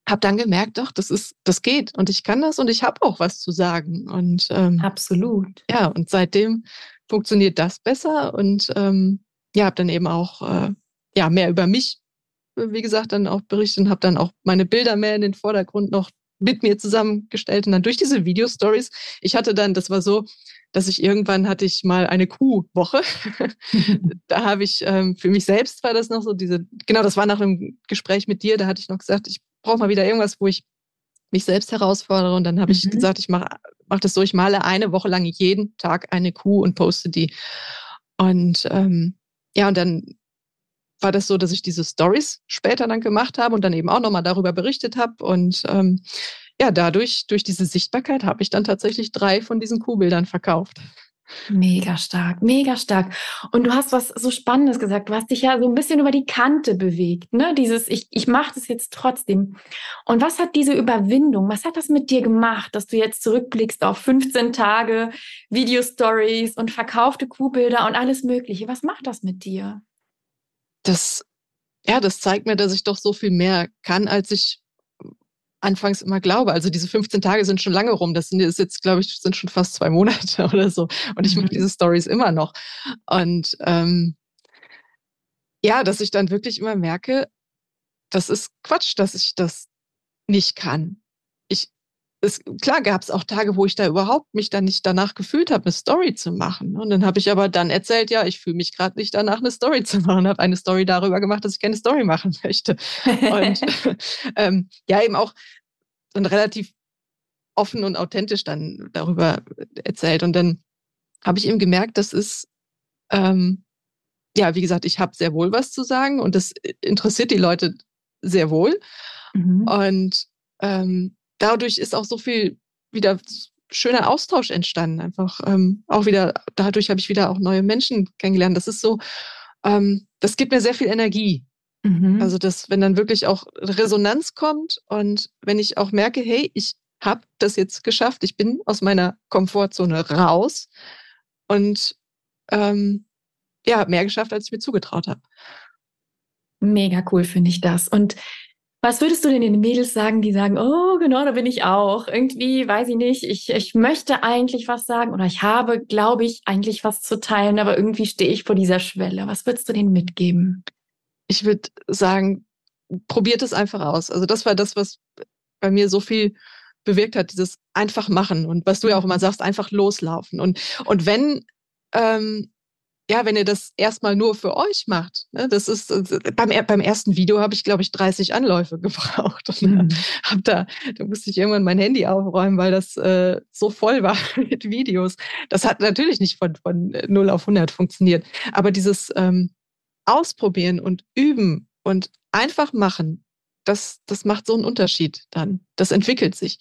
habe dann gemerkt, doch, das ist, das geht und ich kann das und ich habe auch was zu sagen. Und ähm, absolut. Ja, und seitdem funktioniert das besser und ähm, ja, habe dann eben auch äh, ja mehr über mich wie gesagt, dann auch berichtet und habe dann auch meine Bilder mehr in den Vordergrund noch mit mir zusammengestellt und dann durch diese Video-Stories. Ich hatte dann, das war so, dass ich irgendwann hatte ich mal eine Kuhwoche. da habe ich ähm, für mich selbst war das noch so diese, genau, das war nach einem Gespräch mit dir, da hatte ich noch gesagt, ich brauche mal wieder irgendwas, wo ich mich selbst herausfordere. Und dann habe mhm. ich gesagt, ich mache mach das so, ich male eine Woche lang jeden Tag eine Kuh und poste die. Und ähm, ja, und dann war das so, dass ich diese Stories später dann gemacht habe und dann eben auch nochmal darüber berichtet habe. Und ähm, ja, dadurch, durch diese Sichtbarkeit, habe ich dann tatsächlich drei von diesen Kuhbildern verkauft. Mega stark, mega stark. Und du hast was so Spannendes gesagt. Du hast dich ja so ein bisschen über die Kante bewegt, ne? Dieses, ich, ich mache das jetzt trotzdem. Und was hat diese Überwindung, was hat das mit dir gemacht, dass du jetzt zurückblickst auf 15 Tage Video-Stories und verkaufte Kuhbilder und alles Mögliche? Was macht das mit dir? Das, ja, das zeigt mir, dass ich doch so viel mehr kann, als ich anfangs immer glaube. Also diese 15 Tage sind schon lange rum. Das sind ist jetzt, glaube ich, sind schon fast zwei Monate oder so. Und ich mache mhm. diese Stories immer noch. Und ähm, ja, dass ich dann wirklich immer merke, das ist Quatsch, dass ich das nicht kann. Es, klar gab es auch Tage, wo ich da überhaupt mich dann nicht danach gefühlt habe, eine Story zu machen. Und dann habe ich aber dann erzählt, ja, ich fühle mich gerade nicht danach, eine Story zu machen. Habe eine Story darüber gemacht, dass ich keine Story machen möchte. Und ähm, ja, eben auch dann relativ offen und authentisch dann darüber erzählt. Und dann habe ich eben gemerkt, das ist, ähm, ja, wie gesagt, ich habe sehr wohl was zu sagen und das interessiert die Leute sehr wohl. Mhm. Und ähm, dadurch ist auch so viel wieder schöner Austausch entstanden. Einfach ähm, auch wieder, dadurch habe ich wieder auch neue Menschen kennengelernt. Das ist so, ähm, das gibt mir sehr viel Energie. Mhm. Also, dass, wenn dann wirklich auch Resonanz kommt und wenn ich auch merke, hey, ich habe das jetzt geschafft, ich bin aus meiner Komfortzone raus und ähm, ja, mehr geschafft, als ich mir zugetraut habe. Mega cool finde ich das. Und was würdest du denn den Mädels sagen, die sagen, oh, genau, da bin ich auch. Irgendwie, weiß ich nicht, ich, ich möchte eigentlich was sagen oder ich habe, glaube ich, eigentlich was zu teilen, aber irgendwie stehe ich vor dieser Schwelle. Was würdest du denen mitgeben? ich würde sagen, probiert es einfach aus. Also das war das, was bei mir so viel bewirkt hat, dieses einfach machen und was du ja auch immer sagst, einfach loslaufen. Und, und wenn, ähm, ja, wenn ihr das erstmal nur für euch macht, ne, das ist beim, beim ersten Video habe ich, glaube ich, 30 Anläufe gebraucht und mhm. hab da, da musste ich irgendwann mein Handy aufräumen, weil das äh, so voll war mit Videos. Das hat natürlich nicht von, von 0 auf 100 funktioniert, aber dieses ähm, ausprobieren und üben und einfach machen, das, das macht so einen Unterschied dann. Das entwickelt sich.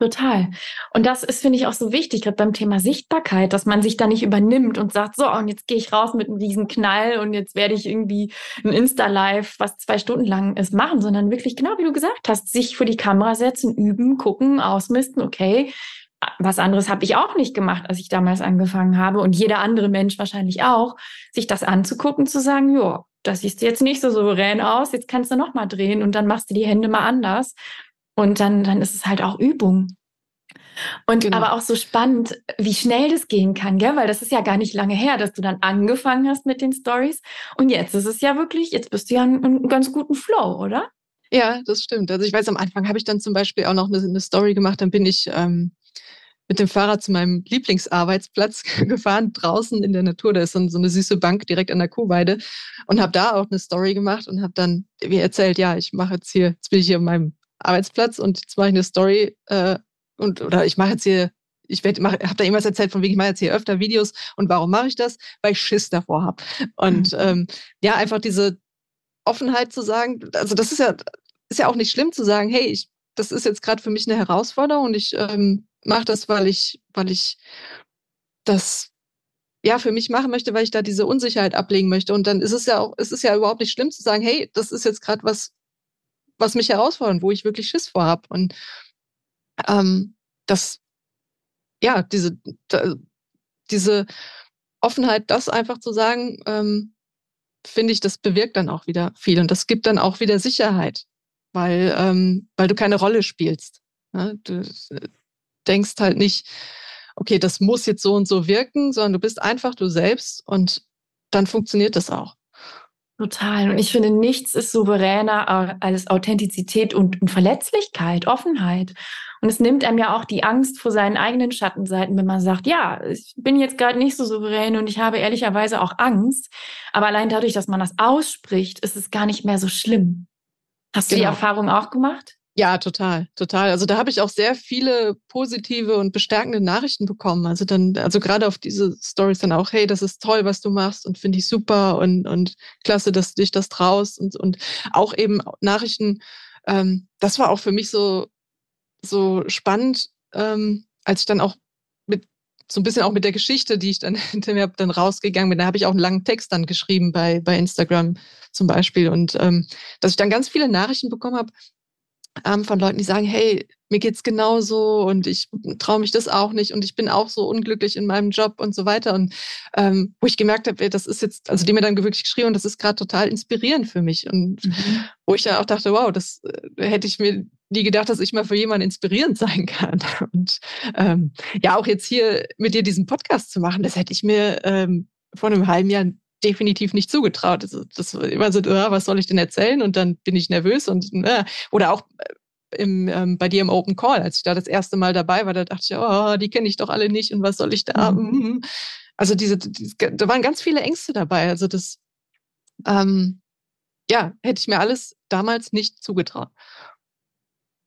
Total. Und das ist, finde ich, auch so wichtig, gerade beim Thema Sichtbarkeit, dass man sich da nicht übernimmt und sagt, so, und jetzt gehe ich raus mit einem riesen Knall und jetzt werde ich irgendwie ein Insta-Live, was zwei Stunden lang ist, machen, sondern wirklich, genau wie du gesagt hast, sich vor die Kamera setzen, üben, gucken, ausmisten, okay, was anderes habe ich auch nicht gemacht, als ich damals angefangen habe und jeder andere Mensch wahrscheinlich auch, sich das anzugucken, zu sagen, ja, das siehst du jetzt nicht so souverän aus, jetzt kannst du noch mal drehen und dann machst du die Hände mal anders und dann dann ist es halt auch Übung. Und genau. aber auch so spannend, wie schnell das gehen kann, gell? weil das ist ja gar nicht lange her, dass du dann angefangen hast mit den Stories und jetzt ist es ja wirklich, jetzt bist du ja in einem ganz guten Flow, oder? Ja, das stimmt. Also ich weiß, am Anfang habe ich dann zum Beispiel auch noch eine, eine Story gemacht, dann bin ich ähm, mit dem Fahrrad zu meinem Lieblingsarbeitsplatz gefahren, draußen in der Natur. Da ist so, eine süße Bank direkt an der Kuhweide und habe da auch eine Story gemacht und habe dann wie erzählt, ja, ich mache jetzt hier, jetzt bin ich hier an meinem Arbeitsplatz und jetzt mache ich eine Story äh, und oder ich mache jetzt hier ich habe da irgendwas erzählt von wegen, ich mache jetzt hier öfter Videos und warum mache ich das? Weil ich Schiss davor habe. Und mhm. ähm, ja, einfach diese Offenheit zu sagen, also das ist ja, ist ja auch nicht schlimm zu sagen, hey, ich, das ist jetzt gerade für mich eine Herausforderung und ich ähm, mache das, weil ich, weil ich das ja für mich machen möchte, weil ich da diese Unsicherheit ablegen möchte. Und dann ist es ja auch, es ist ja überhaupt nicht schlimm zu sagen, hey, das ist jetzt gerade was, was mich herausfordert, wo ich wirklich Schiss vor habe. Und ähm, das, ja, diese, da, diese Offenheit, das einfach zu sagen, ähm, finde ich, das bewirkt dann auch wieder viel. Und das gibt dann auch wieder Sicherheit, weil, ähm, weil du keine Rolle spielst. Ne? Du, denkst halt nicht, okay, das muss jetzt so und so wirken, sondern du bist einfach du selbst und dann funktioniert das auch. Total. Und ich finde, nichts ist souveräner als Authentizität und, Verletzlichkeit, Offenheit. Und es nimmt einem ja auch die Angst vor seinen eigenen Schattenseiten, wenn man sagt, ja, ich bin jetzt gerade nicht so souverän und ich habe ehrlicherweise auch Angst. Aber allein dadurch, dass man das ausspricht, ist es gar nicht mehr so schlimm. Hast genau. du die genau. Erfahrung auch gemacht? Ja, total, total. Also da habe ich auch sehr viele positive und bestärkende Nachrichten bekommen. Also dann, also gerade auf diese Stories dann auch, hey, das ist toll, was du machst und finde ich super und, und klasse, dass du dich das traust und, und auch eben Nachrichten, ähm, das war auch für mich so, so spannend, ähm, als ich dann auch mit so ein bisschen auch mit der Geschichte, die ich dann hinterher dann rausgegangen bin. Da habe ich auch einen langen Text dann geschrieben bei, bei Instagram zum Beispiel. Und ähm, dass ich dann ganz viele Nachrichten bekommen habe ähm, von Leuten, die sagen, hey, mir geht's genauso und ich traue mich das auch nicht und ich bin auch so unglücklich in meinem Job und so weiter. Und ähm, wo ich gemerkt habe, das ist jetzt, also die mir dann wirklich geschrieben und das ist gerade total inspirierend für mich. Und mhm. wo ich dann auch dachte, wow, das äh, hätte ich mir nie gedacht, dass ich mal für jemanden inspirierend sein kann. Und ähm, ja, auch jetzt hier mit dir diesen Podcast zu machen, das hätte ich mir ähm, vor einem halben Jahr definitiv nicht zugetraut. Also das war immer so, oh, was soll ich denn erzählen? Und dann bin ich nervös und äh, oder auch äh, im, ähm, bei dir im Open Call, als ich da das erste Mal dabei war, da dachte ich, oh, die kenne ich doch alle nicht und was soll ich da? Mhm. mhm. Also diese, diese, da waren ganz viele Ängste dabei. Also das, ähm, ja, hätte ich mir alles damals nicht zugetraut.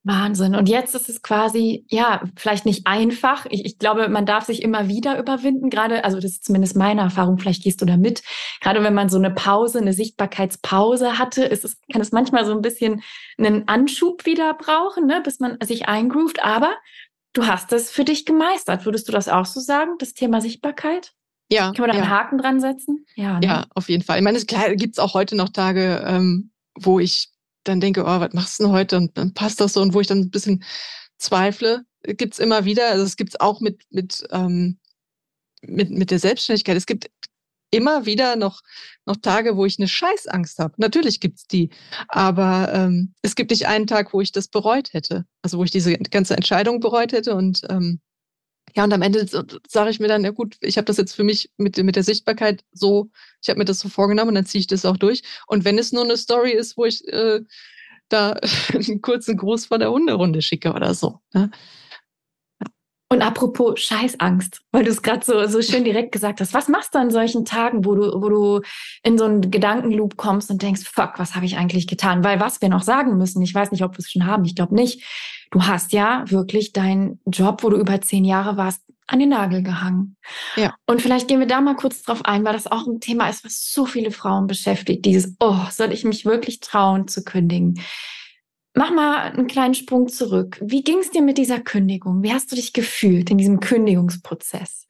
Wahnsinn. Und jetzt ist es quasi, ja, vielleicht nicht einfach. Ich, ich, glaube, man darf sich immer wieder überwinden. Gerade, also das ist zumindest meine Erfahrung, vielleicht gehst du da mit. Gerade wenn man so eine Pause, eine Sichtbarkeitspause hatte, ist es, kann es manchmal so ein bisschen einen Anschub wieder brauchen, ne, bis man sich eingroovt. Aber du hast es für dich gemeistert. Würdest du das auch so sagen, das Thema Sichtbarkeit? Ja. Kann man da ja. einen Haken dran setzen? Ja, ne? ja, auf jeden Fall. Ich meine, es gibt es auch heute noch Tage, ähm, wo ich dann denke, oh, was machst du denn heute? Und dann passt das so. Und wo ich dann ein bisschen zweifle, gibt's immer wieder. Also es gibt's auch mit, mit, ähm, mit, mit der Selbstständigkeit. Es gibt immer wieder noch, noch Tage, wo ich eine Scheißangst habe. Natürlich gibt's die. Aber ähm, es gibt nicht einen Tag, wo ich das bereut hätte. Also wo ich diese ganze Entscheidung bereut hätte. Und ähm, ja, und am Ende sage ich mir dann, ja gut, ich habe das jetzt für mich mit, mit der Sichtbarkeit so, ich habe mir das so vorgenommen und dann ziehe ich das auch durch. Und wenn es nur eine Story ist, wo ich äh, da einen kurzen Gruß von der Hunderunde schicke oder so. Ne? Und apropos Scheißangst, weil du es gerade so, so schön direkt gesagt hast. Was machst du an solchen Tagen, wo du, wo du in so einen Gedankenloop kommst und denkst, fuck, was habe ich eigentlich getan? Weil was wir noch sagen müssen, ich weiß nicht, ob wir es schon haben, ich glaube nicht. Du hast ja wirklich deinen Job, wo du über zehn Jahre warst, an den Nagel gehangen. Ja. Und vielleicht gehen wir da mal kurz drauf ein, weil das auch ein Thema ist, was so viele Frauen beschäftigt. Dieses, oh, soll ich mich wirklich trauen zu kündigen? Mach mal einen kleinen Sprung zurück. Wie ging es dir mit dieser Kündigung? Wie hast du dich gefühlt in diesem Kündigungsprozess?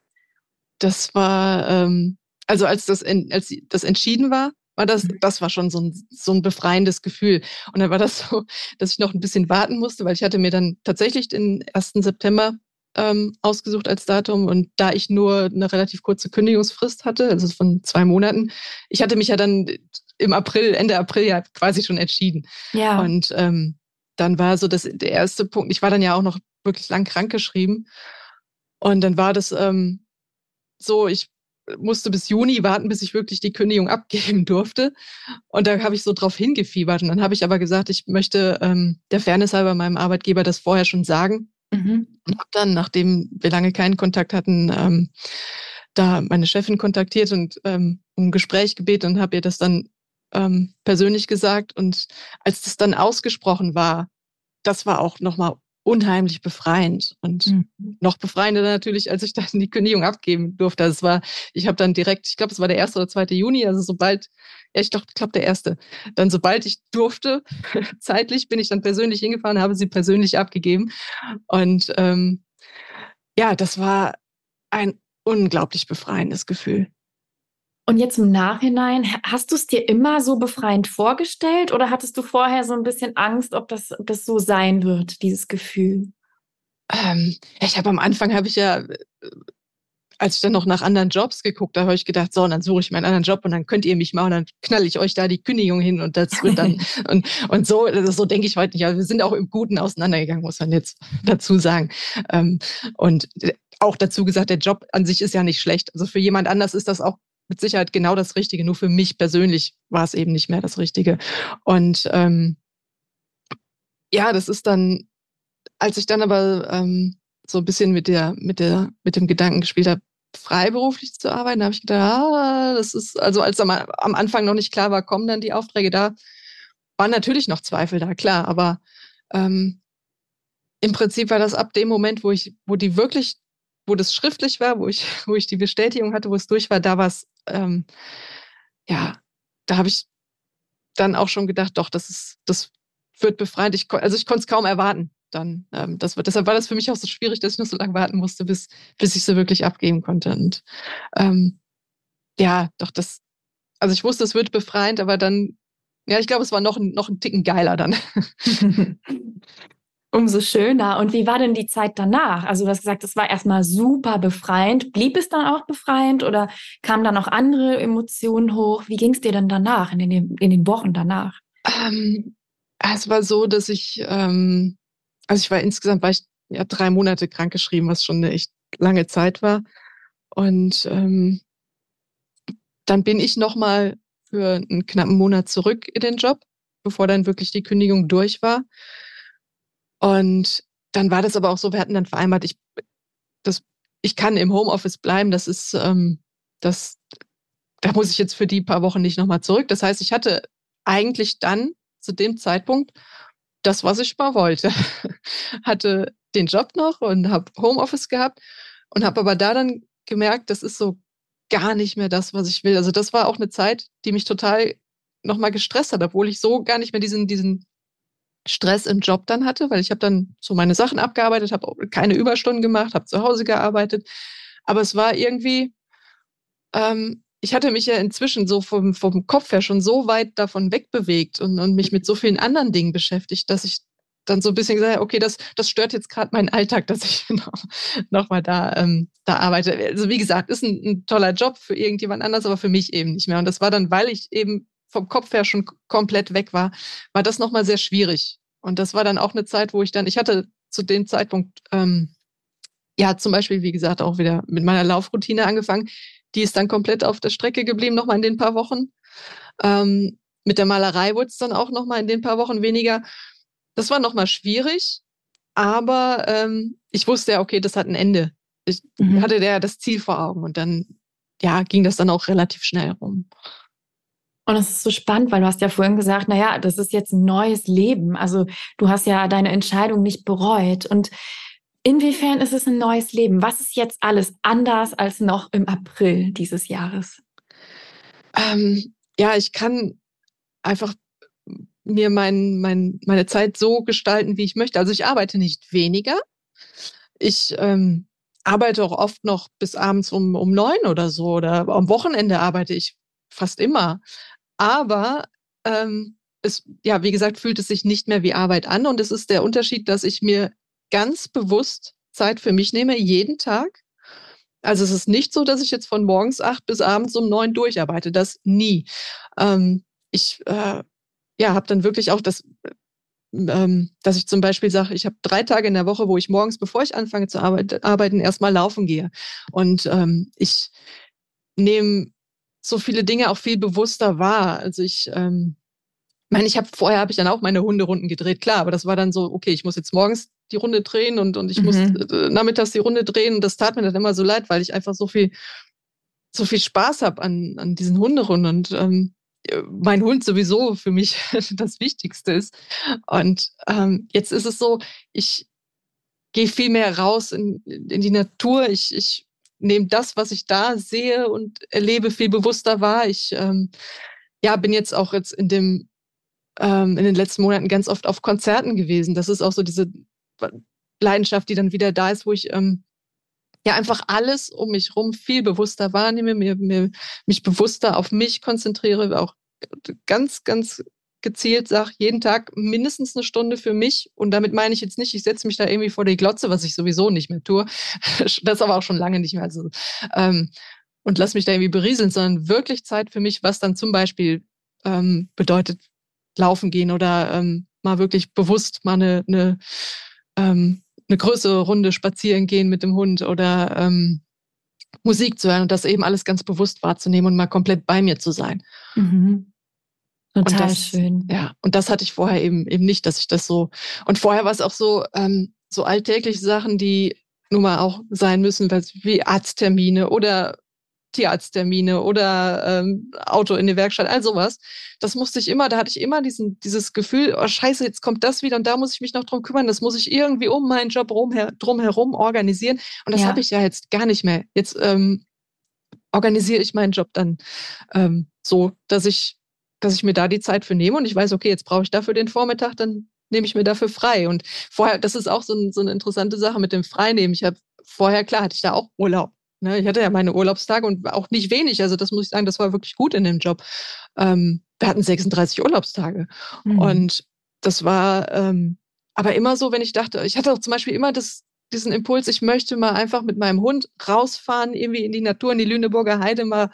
Das war, ähm, also als das, als das entschieden war, war das, mhm. das war schon so ein, so ein befreiendes Gefühl. Und dann war das so, dass ich noch ein bisschen warten musste, weil ich hatte mir dann tatsächlich den 1. September ähm, ausgesucht als Datum und da ich nur eine relativ kurze Kündigungsfrist hatte, also von zwei Monaten, ich hatte mich ja dann im April, Ende April ja quasi schon entschieden. Ja. Und ähm, dann war so das der erste Punkt. Ich war dann ja auch noch wirklich lang krank geschrieben. Und dann war das ähm, so, ich musste bis Juni warten, bis ich wirklich die Kündigung abgeben durfte. Und da habe ich so drauf hingefiebert. Und dann habe ich aber gesagt, ich möchte ähm, der Fairness halber meinem Arbeitgeber das vorher schon sagen. Mhm. Und habe dann, nachdem wir lange keinen Kontakt hatten, ähm, da meine Chefin kontaktiert und ähm, um ein Gespräch gebeten und habe ihr das dann ähm, persönlich gesagt. Und als das dann ausgesprochen war, das war auch nochmal unheimlich befreiend und mhm. noch befreiender natürlich, als ich dann die Kündigung abgeben durfte. Also es war, ich habe dann direkt, ich glaube, es war der erste oder zweite Juni, also sobald, ja, ich glaube, ich glaube der erste. Dann sobald ich durfte, zeitlich bin ich dann persönlich hingefahren, habe sie persönlich abgegeben und ähm, ja, das war ein unglaublich befreiendes Gefühl. Und jetzt im Nachhinein, hast du es dir immer so befreiend vorgestellt oder hattest du vorher so ein bisschen Angst, ob das, ob das so sein wird, dieses Gefühl? Ähm, ich habe am Anfang habe ich ja, äh, als ich dann noch nach anderen Jobs geguckt habe, habe ich gedacht, so, und dann suche ich meinen anderen Job und dann könnt ihr mich mal und dann knall ich euch da die Kündigung hin und das wird dann und, und so, also so denke ich heute nicht. Also wir sind auch im Guten auseinandergegangen, muss man jetzt dazu sagen. Ähm, und äh, auch dazu gesagt, der Job an sich ist ja nicht schlecht. Also für jemand anders ist das auch mit Sicherheit genau das Richtige. Nur für mich persönlich war es eben nicht mehr das Richtige. Und ähm, ja, das ist dann, als ich dann aber ähm, so ein bisschen mit der, mit der, mit dem Gedanken gespielt habe, freiberuflich zu arbeiten, habe ich gedacht, ah, das ist, also als am, am Anfang noch nicht klar war, kommen dann die Aufträge da, waren natürlich noch Zweifel da, klar, aber ähm, im Prinzip war das ab dem Moment, wo ich, wo die wirklich, wo das schriftlich war, wo ich, wo ich die Bestätigung hatte, wo es durch war, da war es ähm, ja, da habe ich dann auch schon gedacht, doch, das ist, das wird befreiend. Ich, also ich konnte es kaum erwarten. dann. Ähm, das, deshalb war das für mich auch so schwierig, dass ich noch so lange warten musste, bis, bis ich sie wirklich abgeben konnte. Und ähm, ja, doch das, also ich wusste, es wird befreiend, aber dann, ja, ich glaube, es war noch, noch ein Ticken geiler dann. Umso schöner. Und wie war denn die Zeit danach? Also du hast gesagt, es war erstmal super befreiend. Blieb es dann auch befreiend oder kamen da noch andere Emotionen hoch? Wie ging es dir denn danach, in den, in den Wochen danach? Ähm, es war so, dass ich, ähm, also ich war insgesamt war ich ja drei Monate krankgeschrieben, was schon eine echt lange Zeit war. Und ähm, dann bin ich nochmal für einen knappen Monat zurück in den Job, bevor dann wirklich die Kündigung durch war. Und dann war das aber auch so, wir hatten dann vereinbart, ich, das, ich kann im Homeoffice bleiben, das ist, ähm, das, da muss ich jetzt für die paar Wochen nicht nochmal zurück. Das heißt, ich hatte eigentlich dann zu dem Zeitpunkt das, was ich mal wollte. hatte den Job noch und habe Homeoffice gehabt und habe aber da dann gemerkt, das ist so gar nicht mehr das, was ich will. Also das war auch eine Zeit, die mich total nochmal gestresst hat, obwohl ich so gar nicht mehr diesen, diesen Stress im Job dann hatte, weil ich habe dann so meine Sachen abgearbeitet, habe keine Überstunden gemacht, habe zu Hause gearbeitet. Aber es war irgendwie, ähm, ich hatte mich ja inzwischen so vom, vom Kopf her schon so weit davon wegbewegt und, und mich mit so vielen anderen Dingen beschäftigt, dass ich dann so ein bisschen gesagt, okay, das, das stört jetzt gerade meinen Alltag, dass ich noch, noch mal da, ähm, da arbeite. Also wie gesagt, ist ein, ein toller Job für irgendjemand anders, aber für mich eben nicht mehr. Und das war dann, weil ich eben vom Kopf her schon komplett weg war, war das nochmal sehr schwierig. Und das war dann auch eine Zeit, wo ich dann, ich hatte zu dem Zeitpunkt, ähm, ja, zum Beispiel, wie gesagt, auch wieder mit meiner Laufroutine angefangen. Die ist dann komplett auf der Strecke geblieben, nochmal in den paar Wochen. Ähm, mit der Malerei wurde es dann auch nochmal in den paar Wochen weniger. Das war nochmal schwierig, aber ähm, ich wusste ja, okay, das hat ein Ende. Ich mhm. hatte ja das Ziel vor Augen und dann, ja, ging das dann auch relativ schnell rum. Und es ist so spannend, weil du hast ja vorhin gesagt, na ja, das ist jetzt ein neues Leben. Also du hast ja deine Entscheidung nicht bereut. Und inwiefern ist es ein neues Leben? Was ist jetzt alles anders als noch im April dieses Jahres? Ähm, ja, ich kann einfach mir mein, mein, meine Zeit so gestalten, wie ich möchte. Also ich arbeite nicht weniger. Ich ähm, arbeite auch oft noch bis abends um, um neun oder so. Oder am Wochenende arbeite ich fast immer. Aber ähm, es, ja, wie gesagt, fühlt es sich nicht mehr wie Arbeit an. Und es ist der Unterschied, dass ich mir ganz bewusst Zeit für mich nehme, jeden Tag. Also es ist nicht so, dass ich jetzt von morgens acht bis abends um neun durcharbeite. Das nie. Ähm, ich äh, ja, habe dann wirklich auch das, ähm, dass ich zum Beispiel sage, ich habe drei Tage in der Woche, wo ich morgens, bevor ich anfange zu arbeit arbeiten, erstmal laufen gehe. Und ähm, ich nehme so viele Dinge auch viel bewusster wahr. Also ich ähm, meine, ich habe vorher habe ich dann auch meine Hunderunden gedreht, klar, aber das war dann so, okay, ich muss jetzt morgens die Runde drehen und, und ich mhm. muss äh, nachmittags die Runde drehen. Und das tat mir dann immer so leid, weil ich einfach so viel, so viel Spaß habe an, an diesen Hunderunden. Und ähm, mein Hund sowieso für mich das Wichtigste ist. Und ähm, jetzt ist es so, ich gehe viel mehr raus in, in die Natur. Ich, ich nehme das, was ich da sehe und erlebe, viel bewusster wahr. Ich ähm, ja, bin jetzt auch jetzt in dem ähm, in den letzten Monaten ganz oft auf Konzerten gewesen. Das ist auch so diese Leidenschaft, die dann wieder da ist, wo ich ähm, ja einfach alles um mich rum viel bewusster wahrnehme, mir, mir mich bewusster auf mich konzentriere, auch ganz, ganz gezielt sage, jeden Tag mindestens eine Stunde für mich. Und damit meine ich jetzt nicht, ich setze mich da irgendwie vor die Glotze, was ich sowieso nicht mehr tue. Das aber auch schon lange nicht mehr. Also, ähm, und lass mich da irgendwie berieseln, sondern wirklich Zeit für mich, was dann zum Beispiel ähm, bedeutet, laufen gehen oder ähm, mal wirklich bewusst mal eine, eine ähm, eine größere Runde spazieren gehen mit dem Hund oder ähm, Musik zu hören und das eben alles ganz bewusst wahrzunehmen und mal komplett bei mir zu sein. Mhm. Total das, schön. Ja, und das hatte ich vorher eben eben nicht, dass ich das so. Und vorher war es auch so, ähm, so alltägliche Sachen, die nun mal auch sein müssen, wie Arzttermine oder Tierarzttermine oder ähm, Auto in die Werkstatt, all sowas. Das musste ich immer, da hatte ich immer diesen, dieses Gefühl, oh scheiße, jetzt kommt das wieder und da muss ich mich noch drum kümmern. Das muss ich irgendwie um meinen Job rum, drumherum organisieren. Und das ja. habe ich ja jetzt gar nicht mehr. Jetzt ähm, organisiere ich meinen Job dann ähm, so, dass ich, dass ich mir da die Zeit für nehme und ich weiß, okay, jetzt brauche ich dafür den Vormittag, dann nehme ich mir dafür frei. Und vorher, das ist auch so, ein, so eine interessante Sache mit dem Freinehmen. Ich habe vorher, klar, hatte ich da auch Urlaub. Ne? Ich hatte ja meine Urlaubstage und auch nicht wenig. Also das muss ich sagen, das war wirklich gut in dem Job. Ähm, wir hatten 36 Urlaubstage. Mhm. Und das war ähm, aber immer so, wenn ich dachte, ich hatte auch zum Beispiel immer das, diesen Impuls, ich möchte mal einfach mit meinem Hund rausfahren, irgendwie in die Natur, in die Lüneburger Heide mal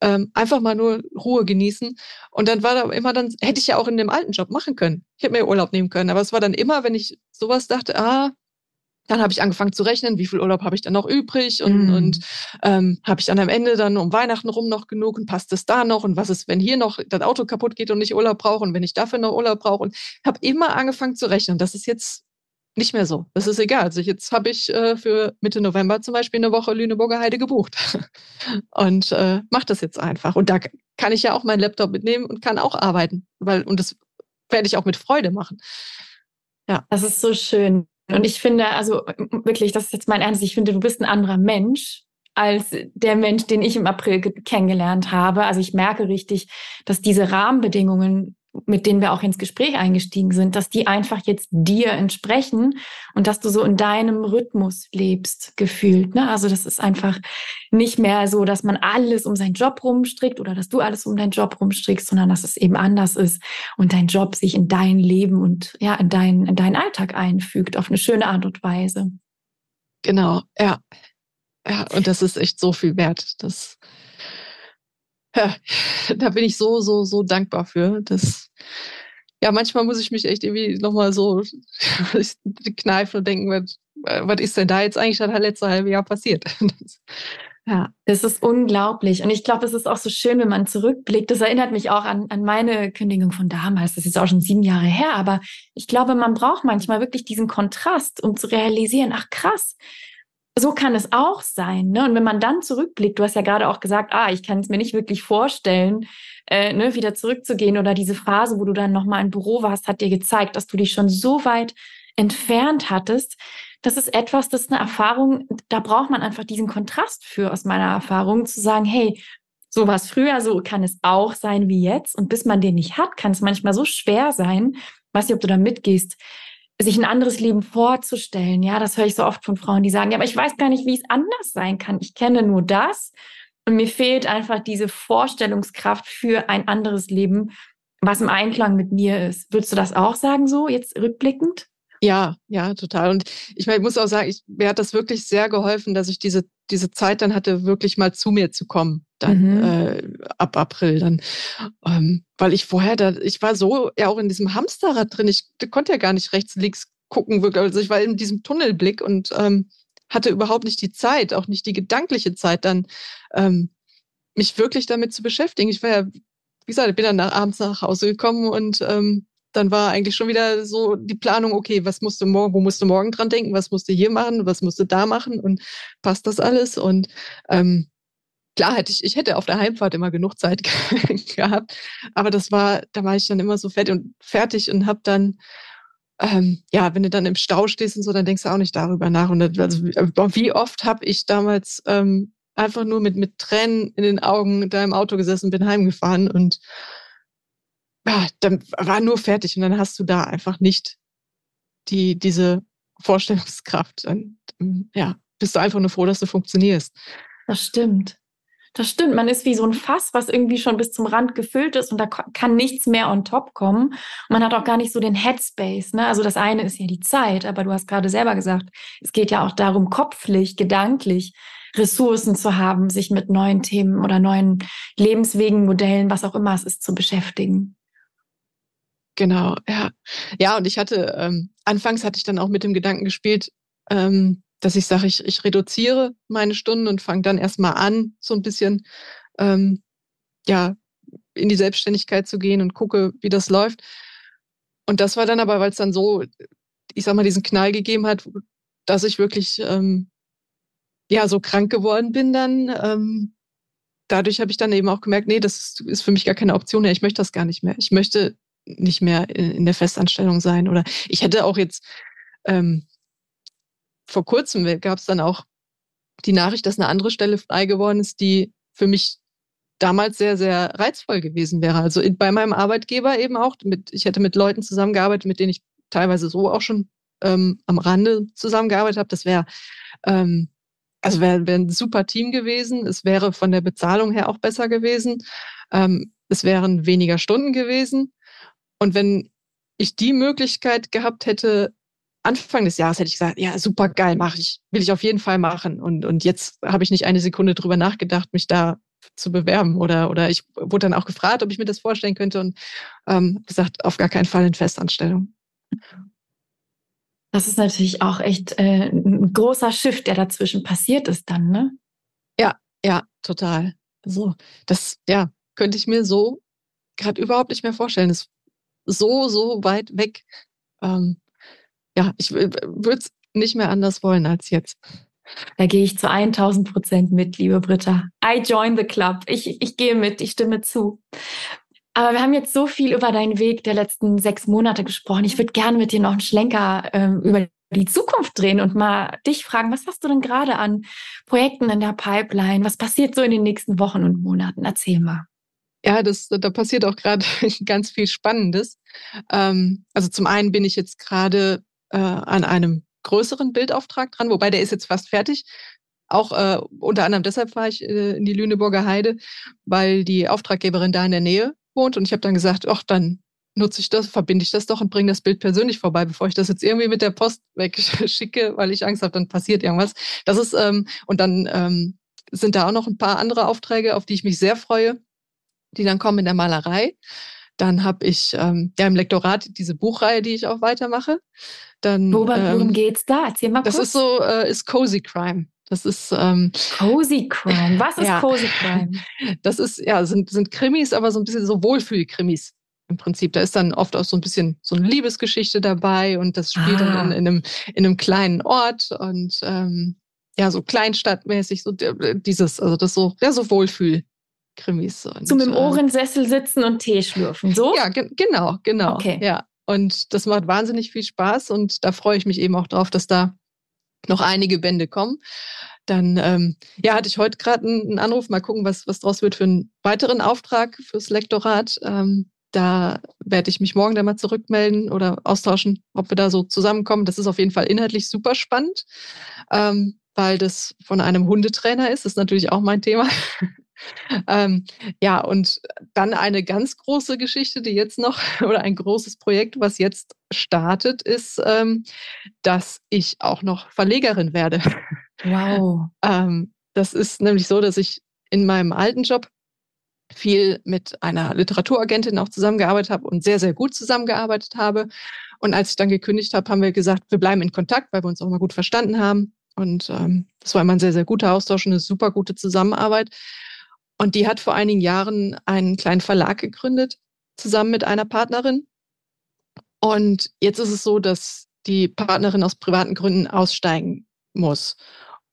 ähm, einfach mal nur Ruhe genießen. Und dann war da immer dann, hätte ich ja auch in dem alten Job machen können. Ich hätte mir Urlaub nehmen können. Aber es war dann immer, wenn ich sowas dachte, ah, dann habe ich angefangen zu rechnen, wie viel Urlaub habe ich dann noch übrig und, mm. und ähm, habe ich dann am Ende dann um Weihnachten rum noch genug und passt es da noch und was ist, wenn hier noch das Auto kaputt geht und ich Urlaub brauche und wenn ich dafür noch Urlaub brauche und habe immer angefangen zu rechnen. Das ist jetzt nicht mehr so. Das ist egal. Also jetzt habe ich äh, für Mitte November zum Beispiel eine Woche Lüneburger Heide gebucht und äh, mache das jetzt einfach. Und da kann ich ja auch meinen Laptop mitnehmen und kann auch arbeiten, weil und das werde ich auch mit Freude machen. Ja, das ist so schön. Und ich finde, also wirklich, das ist jetzt mein Ernst, ich finde, du bist ein anderer Mensch als der Mensch, den ich im April kennengelernt habe. Also ich merke richtig, dass diese Rahmenbedingungen mit denen wir auch ins Gespräch eingestiegen sind, dass die einfach jetzt dir entsprechen und dass du so in deinem Rhythmus lebst, gefühlt. Ne? Also das ist einfach nicht mehr so, dass man alles um seinen Job rumstrickt oder dass du alles um deinen Job rumstrickst, sondern dass es eben anders ist und dein Job sich in dein Leben und ja, in, dein, in deinen Alltag einfügt, auf eine schöne Art und Weise. Genau, ja. Ja, und das ist echt so viel wert. Das ja, da bin ich so, so, so dankbar für. Das, ja, manchmal muss ich mich echt irgendwie nochmal so kneifen und denken, was, was ist denn da jetzt eigentlich das letzte halbe Jahr passiert? Ja, das ist unglaublich. Und ich glaube, es ist auch so schön, wenn man zurückblickt. Das erinnert mich auch an, an meine Kündigung von damals. Das ist auch schon sieben Jahre her. Aber ich glaube, man braucht manchmal wirklich diesen Kontrast, um zu realisieren, ach krass, so kann es auch sein. Ne? Und wenn man dann zurückblickt, du hast ja gerade auch gesagt, ah, ich kann es mir nicht wirklich vorstellen, äh, ne, wieder zurückzugehen oder diese Phase, wo du dann nochmal im Büro warst, hat dir gezeigt, dass du dich schon so weit entfernt hattest. Das ist etwas, das ist eine Erfahrung, da braucht man einfach diesen Kontrast für aus meiner Erfahrung, zu sagen, hey, so war es früher, so kann es auch sein wie jetzt. Und bis man den nicht hat, kann es manchmal so schwer sein. weiß nicht, ob du da mitgehst, sich ein anderes Leben vorzustellen. Ja, das höre ich so oft von Frauen, die sagen, ja, aber ich weiß gar nicht, wie es anders sein kann. Ich kenne nur das und mir fehlt einfach diese Vorstellungskraft für ein anderes Leben, was im Einklang mit mir ist. Würdest du das auch sagen, so jetzt rückblickend? Ja, ja, total. Und ich, meine, ich muss auch sagen, ich, mir hat das wirklich sehr geholfen, dass ich diese, diese Zeit dann hatte, wirklich mal zu mir zu kommen, dann mhm. äh, ab April dann. Ähm, weil ich vorher da, ich war so ja auch in diesem Hamsterrad drin, ich konnte ja gar nicht rechts, links gucken, wirklich. Also ich war in diesem Tunnelblick und ähm, hatte überhaupt nicht die Zeit, auch nicht die gedankliche Zeit, dann ähm, mich wirklich damit zu beschäftigen. Ich war ja, wie gesagt, ich bin dann nach, abends nach Hause gekommen und ähm, dann war eigentlich schon wieder so die Planung, okay, was musst du morgen, wo musst du morgen dran denken, was musst du hier machen, was musst du da machen und passt das alles? Und ähm, klar hätte ich, ich hätte auf der Heimfahrt immer genug Zeit gehabt, aber das war, da war ich dann immer so fertig und fertig und habe dann ähm, ja, wenn du dann im Stau stehst und so, dann denkst du auch nicht darüber nach. Und also, wie oft habe ich damals ähm, einfach nur mit, mit Tränen in den Augen da im Auto gesessen, bin heimgefahren und dann war nur fertig und dann hast du da einfach nicht die, diese Vorstellungskraft. Und, ähm, ja, bist du einfach nur froh, dass du funktionierst. Das stimmt. Das stimmt. Man ist wie so ein Fass, was irgendwie schon bis zum Rand gefüllt ist und da kann nichts mehr on top kommen. Und man hat auch gar nicht so den Headspace. Ne? Also das eine ist ja die Zeit, aber du hast gerade selber gesagt, es geht ja auch darum, kopflich, gedanklich Ressourcen zu haben, sich mit neuen Themen oder neuen Lebenswegen, Modellen, was auch immer es ist, zu beschäftigen. Genau, ja. Ja, und ich hatte, ähm, anfangs hatte ich dann auch mit dem Gedanken gespielt, ähm, dass ich sage, ich, ich reduziere meine Stunden und fange dann erstmal an, so ein bisschen ähm, ja, in die Selbstständigkeit zu gehen und gucke, wie das läuft. Und das war dann aber, weil es dann so, ich sag mal, diesen Knall gegeben hat, dass ich wirklich ähm, ja so krank geworden bin dann. Ähm, dadurch habe ich dann eben auch gemerkt, nee, das ist für mich gar keine Option mehr. Ich möchte das gar nicht mehr. Ich möchte nicht mehr in der Festanstellung sein. Oder ich hätte auch jetzt ähm, vor kurzem gab es dann auch die Nachricht, dass eine andere Stelle frei geworden ist, die für mich damals sehr, sehr reizvoll gewesen wäre. Also bei meinem Arbeitgeber eben auch. Mit, ich hätte mit Leuten zusammengearbeitet, mit denen ich teilweise so auch schon ähm, am Rande zusammengearbeitet habe. Das wäre ähm, also wäre wär ein super Team gewesen. Es wäre von der Bezahlung her auch besser gewesen. Ähm, es wären weniger Stunden gewesen. Und wenn ich die Möglichkeit gehabt hätte, Anfang des Jahres hätte ich gesagt, ja, super geil, mache ich, will ich auf jeden Fall machen. Und, und jetzt habe ich nicht eine Sekunde drüber nachgedacht, mich da zu bewerben. Oder, oder ich wurde dann auch gefragt, ob ich mir das vorstellen könnte und ähm, gesagt, auf gar keinen Fall in Festanstellung. Das ist natürlich auch echt äh, ein großer Shift, der dazwischen passiert ist dann, ne? Ja, ja, total. So, das, ja, könnte ich mir so gerade überhaupt nicht mehr vorstellen. Das so, so weit weg. Ähm, ja, ich würde es nicht mehr anders wollen als jetzt. Da gehe ich zu 1000 Prozent mit, liebe Britta. I join the club. Ich, ich gehe mit, ich stimme zu. Aber wir haben jetzt so viel über deinen Weg der letzten sechs Monate gesprochen. Ich würde gerne mit dir noch einen Schlenker ähm, über die Zukunft drehen und mal dich fragen, was hast du denn gerade an Projekten in der Pipeline? Was passiert so in den nächsten Wochen und Monaten? Erzähl mal. Ja, das, da passiert auch gerade ganz viel Spannendes. Ähm, also zum einen bin ich jetzt gerade äh, an einem größeren Bildauftrag dran, wobei der ist jetzt fast fertig. Auch äh, unter anderem deshalb war ich äh, in die Lüneburger Heide, weil die Auftraggeberin da in der Nähe wohnt. Und ich habe dann gesagt, ach, dann nutze ich das, verbinde ich das doch und bringe das Bild persönlich vorbei, bevor ich das jetzt irgendwie mit der Post wegschicke, weil ich Angst habe, dann passiert irgendwas. Das ist, ähm, und dann ähm, sind da auch noch ein paar andere Aufträge, auf die ich mich sehr freue, die dann kommen in der Malerei. Dann habe ich ähm, ja im Lektorat diese Buchreihe, die ich auch weitermache. Dann, worum, ähm, geht's da? Erzähl mal kurz. Das ist so, äh, ist Cozy Crime. Das ist ähm, Cozy Crime. Was ist ja. Cozy Crime? Das ist ja sind sind Krimis, aber so ein bisschen so Wohlfühl-Krimis im Prinzip. Da ist dann oft auch so ein bisschen so eine Liebesgeschichte dabei und das spielt ah. dann in, in, einem in einem kleinen Ort und ähm, ja so kleinstadtmäßig so dieses also das so ja so Wohlfühl Krimis. Und, Zum im äh, Ohrensessel sitzen und Tee schlürfen, so? Ja, ge genau, genau. Okay. Ja. Und das macht wahnsinnig viel Spaß und da freue ich mich eben auch drauf, dass da noch einige Bände kommen. Dann ähm, ja, hatte ich heute gerade einen Anruf, mal gucken, was, was draus wird für einen weiteren Auftrag fürs Lektorat. Ähm, da werde ich mich morgen dann mal zurückmelden oder austauschen, ob wir da so zusammenkommen. Das ist auf jeden Fall inhaltlich super spannend, ähm, weil das von einem Hundetrainer ist. Das ist natürlich auch mein Thema. ähm, ja, und dann eine ganz große Geschichte, die jetzt noch, oder ein großes Projekt, was jetzt startet, ist, ähm, dass ich auch noch Verlegerin werde. Wow. ähm, das ist nämlich so, dass ich in meinem alten Job viel mit einer Literaturagentin auch zusammengearbeitet habe und sehr, sehr gut zusammengearbeitet habe. Und als ich dann gekündigt habe, haben wir gesagt, wir bleiben in Kontakt, weil wir uns auch mal gut verstanden haben. Und ähm, das war immer ein sehr, sehr guter Austausch und eine super gute Zusammenarbeit. Und die hat vor einigen Jahren einen kleinen Verlag gegründet, zusammen mit einer Partnerin. Und jetzt ist es so, dass die Partnerin aus privaten Gründen aussteigen muss.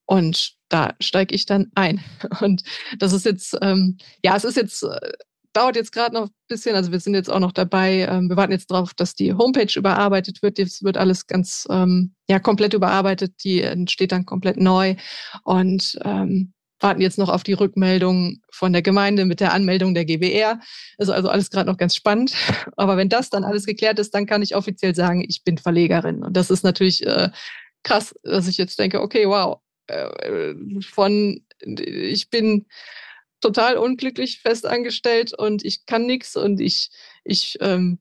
Und da steige ich dann ein. Und das ist jetzt, ähm, ja, es ist jetzt, äh, dauert jetzt gerade noch ein bisschen. Also wir sind jetzt auch noch dabei. Ähm, wir warten jetzt darauf, dass die Homepage überarbeitet wird. Jetzt wird alles ganz, ähm, ja, komplett überarbeitet. Die entsteht dann komplett neu. Und ähm, warten jetzt noch auf die Rückmeldung von der Gemeinde mit der Anmeldung der GBR. Ist also alles gerade noch ganz spannend. Aber wenn das dann alles geklärt ist, dann kann ich offiziell sagen, ich bin Verlegerin. Und das ist natürlich äh, krass, dass ich jetzt denke, okay, wow, äh, von ich bin total unglücklich festangestellt und ich kann nichts und ich, ich ähm,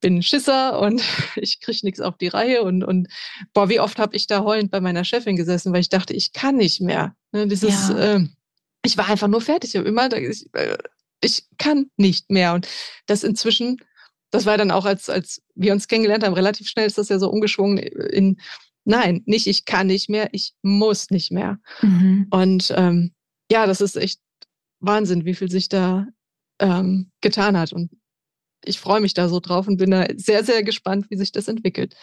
bin Schisser und ich kriege nichts auf die Reihe und, und boah, wie oft habe ich da heulend bei meiner Chefin gesessen, weil ich dachte, ich kann nicht mehr. Ne, dieses, ja. äh, ich war einfach nur fertig. Ich immer, ich, äh, ich kann nicht mehr. Und das inzwischen, das war dann auch, als, als wir uns kennengelernt haben, relativ schnell ist das ja so umgeschwungen in, nein, nicht ich kann nicht mehr, ich muss nicht mehr. Mhm. Und ähm, ja, das ist echt Wahnsinn, wie viel sich da ähm, getan hat. Und ich freue mich da so drauf und bin da sehr, sehr gespannt, wie sich das entwickelt.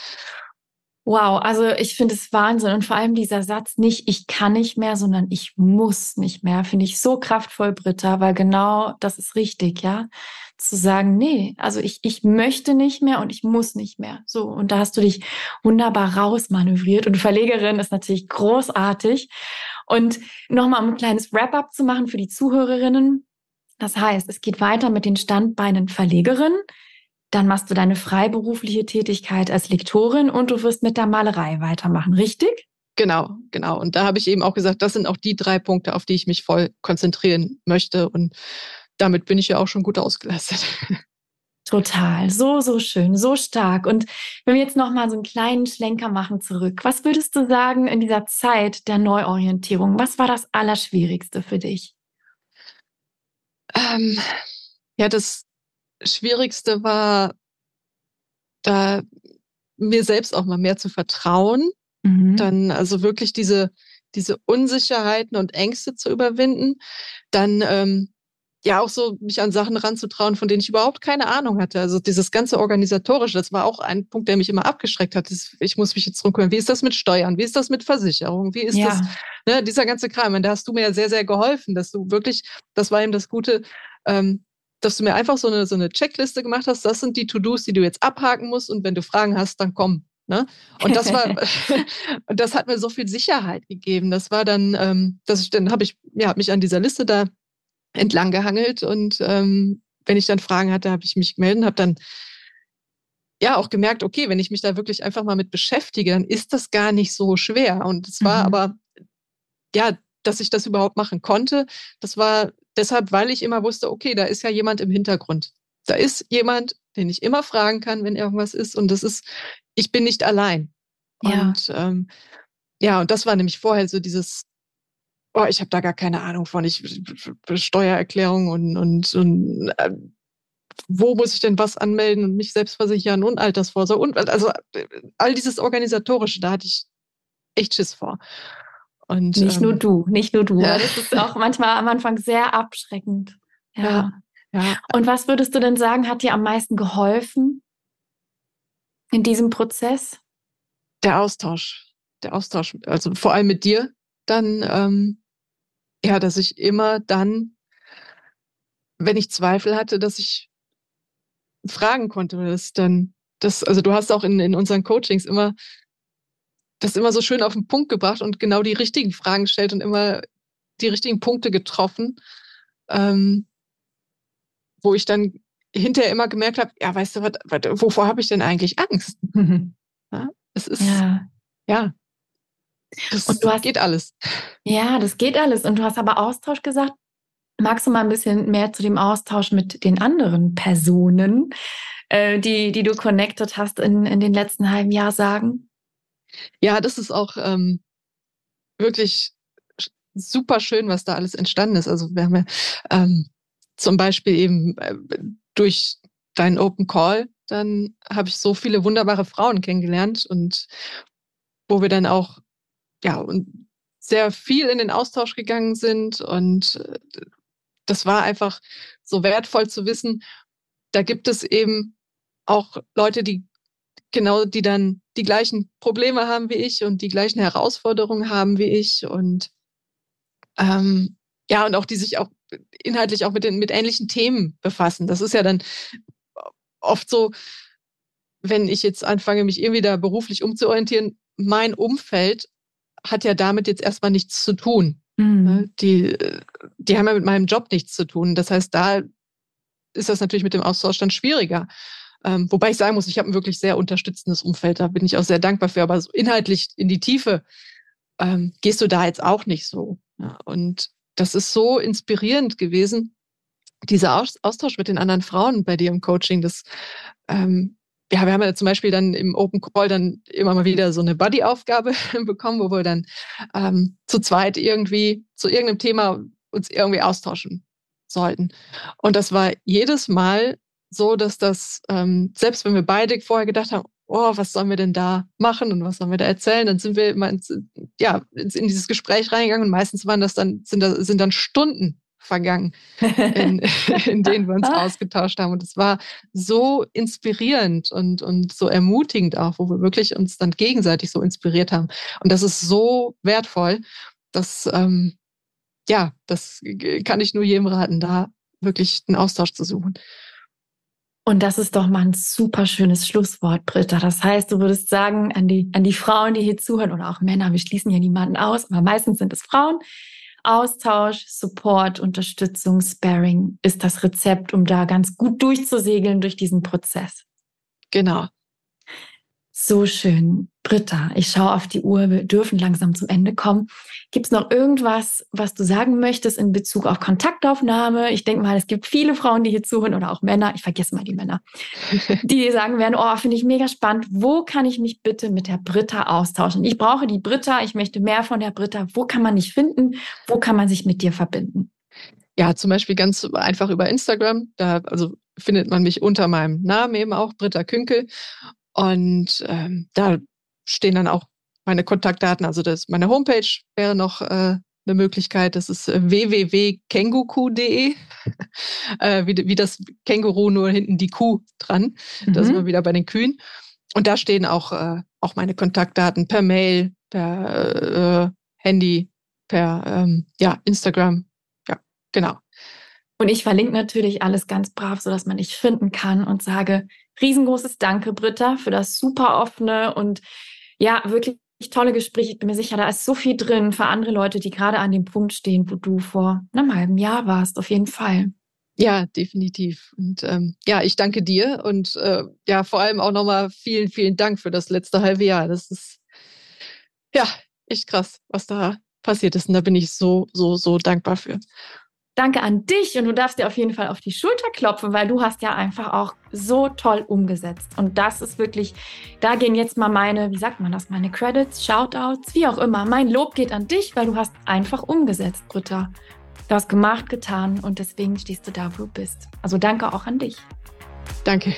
Wow, also ich finde es Wahnsinn und vor allem dieser Satz nicht, ich kann nicht mehr, sondern ich muss nicht mehr, finde ich so kraftvoll, Britta, weil genau das ist richtig, ja, zu sagen, nee, also ich, ich möchte nicht mehr und ich muss nicht mehr. So, und da hast du dich wunderbar rausmanövriert und Verlegerin ist natürlich großartig. Und nochmal, um ein kleines Wrap-up zu machen für die Zuhörerinnen. Das heißt, es geht weiter mit den Standbeinen Verlegerin, Dann machst du deine freiberufliche Tätigkeit als Lektorin und du wirst mit der Malerei weitermachen, richtig? Genau, genau. Und da habe ich eben auch gesagt, das sind auch die drei Punkte, auf die ich mich voll konzentrieren möchte. Und damit bin ich ja auch schon gut ausgelastet. Total, so, so schön, so stark. Und wenn wir jetzt nochmal so einen kleinen Schlenker machen zurück, was würdest du sagen in dieser Zeit der Neuorientierung? Was war das Allerschwierigste für dich? Ähm, ja, das Schwierigste war, da mir selbst auch mal mehr zu vertrauen. Mhm. Dann also wirklich diese, diese Unsicherheiten und Ängste zu überwinden. Dann ähm, ja auch so mich an Sachen ranzutrauen, von denen ich überhaupt keine Ahnung hatte. Also dieses ganze organisatorische, das war auch ein Punkt, der mich immer abgeschreckt hat. ich muss mich jetzt drum kümmern. Wie ist das mit Steuern? Wie ist das mit Versicherung? Wie ist ja. das? Ne, dieser ganze Kram. Und da hast du mir ja sehr, sehr geholfen, dass du wirklich, das war eben das Gute, ähm, dass du mir einfach so eine, so eine Checkliste gemacht hast. Das sind die To-Dos, die du jetzt abhaken musst. Und wenn du Fragen hast, dann komm. Ne? Und das war, und das hat mir so viel Sicherheit gegeben. Das war dann, ähm, dass ich dann habe ich, ja, hab mich an dieser Liste da entlang gehangelt und ähm, wenn ich dann Fragen hatte, habe ich mich gemeldet, habe dann ja auch gemerkt, okay, wenn ich mich da wirklich einfach mal mit beschäftige, dann ist das gar nicht so schwer. Und es war mhm. aber ja, dass ich das überhaupt machen konnte, das war deshalb, weil ich immer wusste, okay, da ist ja jemand im Hintergrund. Da ist jemand, den ich immer fragen kann, wenn irgendwas ist. Und das ist, ich bin nicht allein. Ja. Und ähm, ja, und das war nämlich vorher so dieses, oh, ich habe da gar keine Ahnung von. Ich Steuererklärung und, und, und äh, wo muss ich denn was anmelden und mich selbst versichern und Altersvorsorge und also all dieses Organisatorische, da hatte ich echt Schiss vor. Und, nicht ähm, nur du, nicht nur du. Ja. Das ist auch manchmal am Anfang sehr abschreckend. Ja. ja. ja. Und was würdest du denn sagen, hat dir am meisten geholfen in diesem Prozess? Der Austausch. Der Austausch, also vor allem mit dir, dann ähm, ja, dass ich immer dann, wenn ich Zweifel hatte, dass ich fragen konnte, dass dann, das, also du hast auch in, in unseren Coachings immer das immer so schön auf den Punkt gebracht und genau die richtigen Fragen gestellt und immer die richtigen Punkte getroffen, ähm, wo ich dann hinterher immer gemerkt habe, ja, weißt du, wat, wat, wovor habe ich denn eigentlich Angst? Ja, es ist, ja, ja das und du hast, geht alles. Ja, das geht alles. Und du hast aber Austausch gesagt. Magst du mal ein bisschen mehr zu dem Austausch mit den anderen Personen, äh, die, die du connected hast in, in den letzten halben Jahr sagen? Ja, das ist auch ähm, wirklich super schön, was da alles entstanden ist. Also wir haben ja ähm, zum Beispiel eben äh, durch deinen Open Call, dann habe ich so viele wunderbare Frauen kennengelernt und wo wir dann auch ja, und sehr viel in den Austausch gegangen sind. Und äh, das war einfach so wertvoll zu wissen, da gibt es eben auch Leute, die genau, die dann die gleichen Probleme haben wie ich und die gleichen Herausforderungen haben wie ich und ähm, ja, und auch die sich auch inhaltlich auch mit den mit ähnlichen Themen befassen. Das ist ja dann oft so, wenn ich jetzt anfange, mich irgendwie da beruflich umzuorientieren, mein Umfeld hat ja damit jetzt erstmal nichts zu tun. Mhm. Ne? Die, die haben ja mit meinem Job nichts zu tun. Das heißt, da ist das natürlich mit dem Austausch dann schwieriger. Ähm, wobei ich sagen muss, ich habe ein wirklich sehr unterstützendes Umfeld. Da bin ich auch sehr dankbar für. Aber so inhaltlich in die Tiefe ähm, gehst du da jetzt auch nicht so. Ja, und das ist so inspirierend gewesen, dieser Austausch mit den anderen Frauen bei dir im Coaching. Das ähm, ja, wir haben ja zum Beispiel dann im Open Call dann immer mal wieder so eine Buddy-Aufgabe bekommen, wo wir dann ähm, zu zweit irgendwie zu irgendeinem Thema uns irgendwie austauschen sollten. Und das war jedes Mal so, dass das, ähm, selbst wenn wir beide vorher gedacht haben, oh, was sollen wir denn da machen und was sollen wir da erzählen, dann sind wir immer ins, ja, in dieses Gespräch reingegangen und meistens waren das dann, sind, da, sind dann Stunden vergangen, in, in denen wir uns ausgetauscht haben. Und es war so inspirierend und, und so ermutigend auch, wo wir wirklich uns dann gegenseitig so inspiriert haben. Und das ist so wertvoll, dass, ähm, ja, das kann ich nur jedem raten, da wirklich einen Austausch zu suchen. Und das ist doch mal ein super schönes Schlusswort, Britta. Das heißt, du würdest sagen an die, an die Frauen, die hier zuhören oder auch Männer, wir schließen ja niemanden aus, aber meistens sind es Frauen, Austausch, Support, Unterstützung, Sparing ist das Rezept, um da ganz gut durchzusegeln durch diesen Prozess. Genau. So schön. Britta, ich schaue auf die Uhr, wir dürfen langsam zum Ende kommen. Gibt es noch irgendwas, was du sagen möchtest in Bezug auf Kontaktaufnahme? Ich denke mal, es gibt viele Frauen, die hier zuhören oder auch Männer, ich vergesse mal die Männer, die sagen werden, oh, finde ich mega spannend. Wo kann ich mich bitte mit der Britta austauschen? Ich brauche die Britta, ich möchte mehr von der Britta. Wo kann man dich finden? Wo kann man sich mit dir verbinden? Ja, zum Beispiel ganz einfach über Instagram. Da also findet man mich unter meinem Namen eben auch, Britta Künkel. Und ähm, da stehen dann auch meine Kontaktdaten. Also das, meine Homepage wäre noch äh, eine Möglichkeit. Das ist äh, www.kenguku.de. äh, wie, wie das Känguru, nur hinten die Kuh dran. Mhm. Da sind mhm. wir wieder bei den Kühen. Und da stehen auch, äh, auch meine Kontaktdaten per Mail, per äh, Handy, per ähm, ja, Instagram. Ja, genau. Und ich verlinke natürlich alles ganz brav, sodass man dich finden kann und sage riesengroßes Danke, Britta, für das super offene und ja, wirklich tolle Gespräch. Ich bin mir sicher, da ist so viel drin für andere Leute, die gerade an dem Punkt stehen, wo du vor einem halben Jahr warst, auf jeden Fall. Ja, definitiv. Und ähm, ja, ich danke dir und äh, ja, vor allem auch nochmal vielen, vielen Dank für das letzte halbe Jahr. Das ist ja echt krass, was da passiert ist. Und da bin ich so, so, so dankbar für. Danke an dich und du darfst dir auf jeden Fall auf die Schulter klopfen, weil du hast ja einfach auch so toll umgesetzt. Und das ist wirklich, da gehen jetzt mal meine, wie sagt man das, meine Credits, Shoutouts, wie auch immer. Mein Lob geht an dich, weil du hast einfach umgesetzt, Britta. Du hast gemacht, getan und deswegen stehst du da, wo du bist. Also danke auch an dich. Danke.